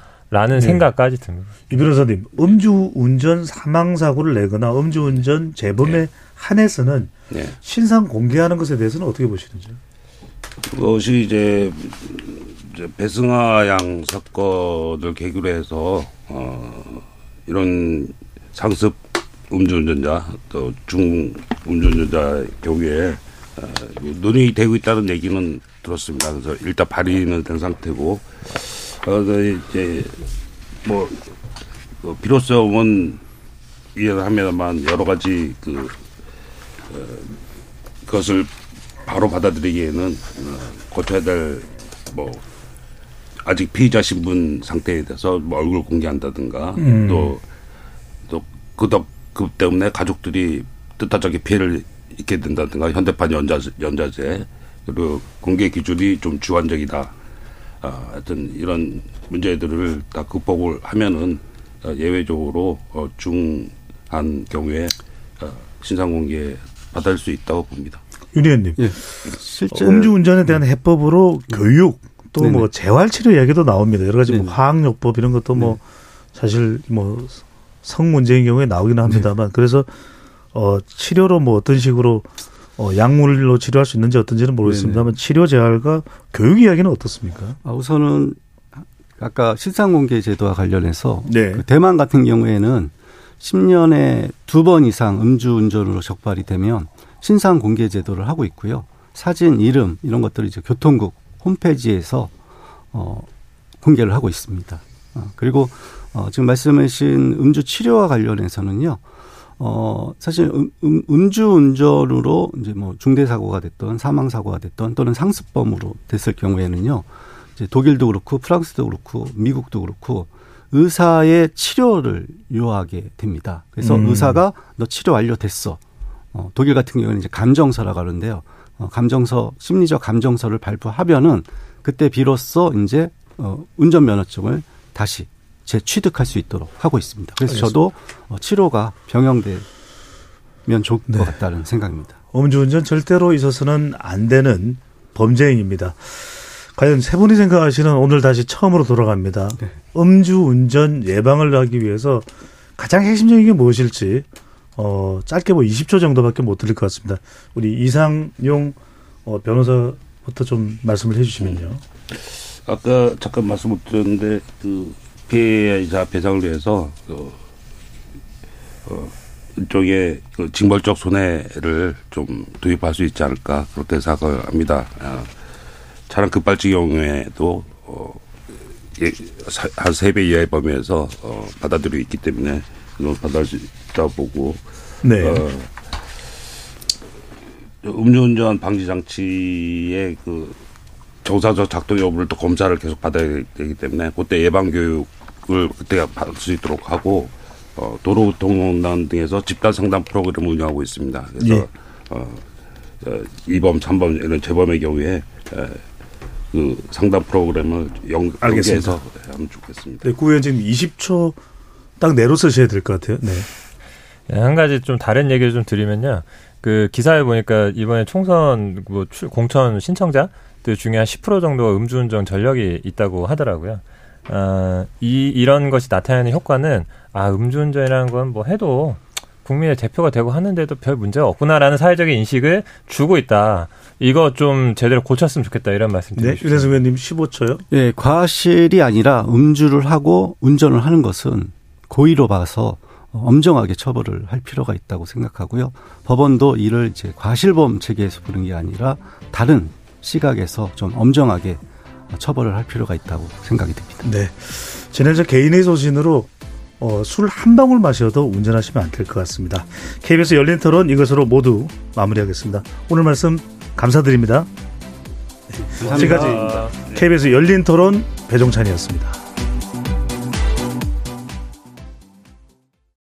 네. 생각까지 듭니다. 이 변호사님 음주 운전 사망 사고를 내거나 음주 운전 재범에 네. 한해서는 네. 신상 공개하는 것에 대해서는 어떻게 보시는지? 그것이 이제 배승하 양 사건을 계기로 해서 어 이런 상습 음주운전자 또 중 음주운전자 경우에 어, 논의되고 있다는 얘기는 들었습니다. 그래서 일단 발의는 된 상태고 어 이제 뭐그 비로소은 이해를 합니다만 여러 가지 그 어, 그것을 바로 받아들이기에는 어, 거쳐야 될 뭐 아직 피의자 신분 상태에 대해서 뭐 얼굴 공개한다든가 음. 또 또그덕 그 때문에 가족들이 뜻하게 피해를 입게 된다든가 현대판 연자 연자제 그리고 공개 기준이 좀 주관적이다. 아, 하여튼 이런 문제들을 다 극복을 하면은 어, 예외적으로 어, 중한 경우에 어, 신상 공개 받을 수 있다고 봅니다. 윤희원님, 예. 실제 음주운전에 대한 해법으로 교육 또 뭐 재활치료 이야기도 나옵니다. 여러 가지 뭐 화학요법 이런 것도 뭐 사실 뭐 성 문제인 경우에 나오기는 합니다만 그래서 어 치료로 뭐 어떤 식으로 어 약물로 치료할 수 있는지 어떤지는 모르겠습니다만 치료 재활과 교육 이야기는 어떻습니까? 아, 우선은 아까 실상공개 제도와 관련해서 네. 그 대만 같은 경우에는 10년에 두 번 이상 음주운전으로 적발이 되면 신상 공개 제도를 하고 있고요. 사진, 이름 이런 것들을 이제 교통국 홈페이지에서 어 공개를 하고 있습니다. 어, 그리고 어 지금 말씀하신 음주 치료와 관련해서는요. 어 사실 음, 음, 음주 운전으로 이제 뭐 중대 사고가 됐던 사망 사고가 됐던 또는 상습범으로 됐을 경우에는요. 이제 독일도 그렇고 프랑스도 그렇고 미국도 그렇고 의사의 치료를 요하게 됩니다. 그래서 음. 의사가 너 치료 완료됐어. 어, 독일 같은 경우는 이제 감정서라고 하는데요. 어, 감정서, 심리적 감정서를 발부하면은 그때 비로소 이제 어, 운전면허증을 다시 재취득할 수 있도록 하고 있습니다. 그래서 알겠습니다. 저도 어, 치료가 병영되면 좋을 네. 것 같다는 생각입니다. 음주운전 절대로 있어서는 안 되는 범죄 행위입니다. 과연 세 분이 생각하시는 오늘 다시 처음으로 돌아갑니다. 음주운전 예방을 하기 위해서 가장 핵심적인 게 무엇일지 어, 짧게 뭐 20초 정도밖에 못 드릴 것 같습니다. 우리 이상용 어, 변호사부터 좀 말씀을 해주시면요. 아까 잠깐 말씀을 드렸는데 그 피해자 배상을 위해서 그 어, 이쪽에 그 징벌적 손해를 좀 도입할 수 있지 않을까 그렇게 생각합니다. 어, 차량 급발진 경우에도 어, 예, 한세 배 이하의 범위에서 어, 받아들이고 있기 때문에 그걸 받아들일 수 있다 보고 네. 어, 음주운전 방지 장치의 그 정상적 작동 여부를 또 검사를 계속 받아야 되기 때문에 그때 예방 교육 을 그때 받을 수 있도록 하고 어, 도로교통공단 등에서 집단 상담 프로그램 을 운영하고 있습니다. 그래서 예. 어, 어, 2범, 3범 이런 재범의 경우에 에, 그 상담 프로그램을 연. 연계해서 하면 좋겠습니다. 네, 구 의원님 20초 딱 내로 쓰셔야 될 것 같아요. 네. 예, 한 가지 좀 다른 얘기를 좀 드리면요. 그 기사에 보니까 이번에 총선 뭐 출- 공천 신청자들 중에 한 10% 정도가 음주운전 전력이 있다고 하더라고요. 아, 이 이런 것이 나타내는 효과는 아 음주운전이라는 건 뭐 해도 국민의 대표가 되고 하는데도 별 문제가 없구나라는 사회적인 인식을 주고 있다. 이거 좀 제대로 고쳤으면 좋겠다 이런 말씀 네, 드리고 싶습니다. 윤혜승 의원님 15초요. 예, 과실이 아니라 음주를 하고 운전을 하는 것은 고의로 봐서 엄정하게 처벌을 할 필요가 있다고 생각하고요. 법원도 이를 이제 과실범 체계에서 보는 게 아니라 다른 시각에서 좀 엄정하게 처벌을 할 필요가 있다고 생각이 듭니다. 네. 지난 저 개인의 소신으로 어, 술 한 방울 마셔도 운전하시면 안 될 것 같습니다. KBS 열린 토론 이것으로 모두 마무리하겠습니다. 오늘 말씀 감사드립니다. 네, 지금까지 KBS 열린 토론 배종찬이었습니다.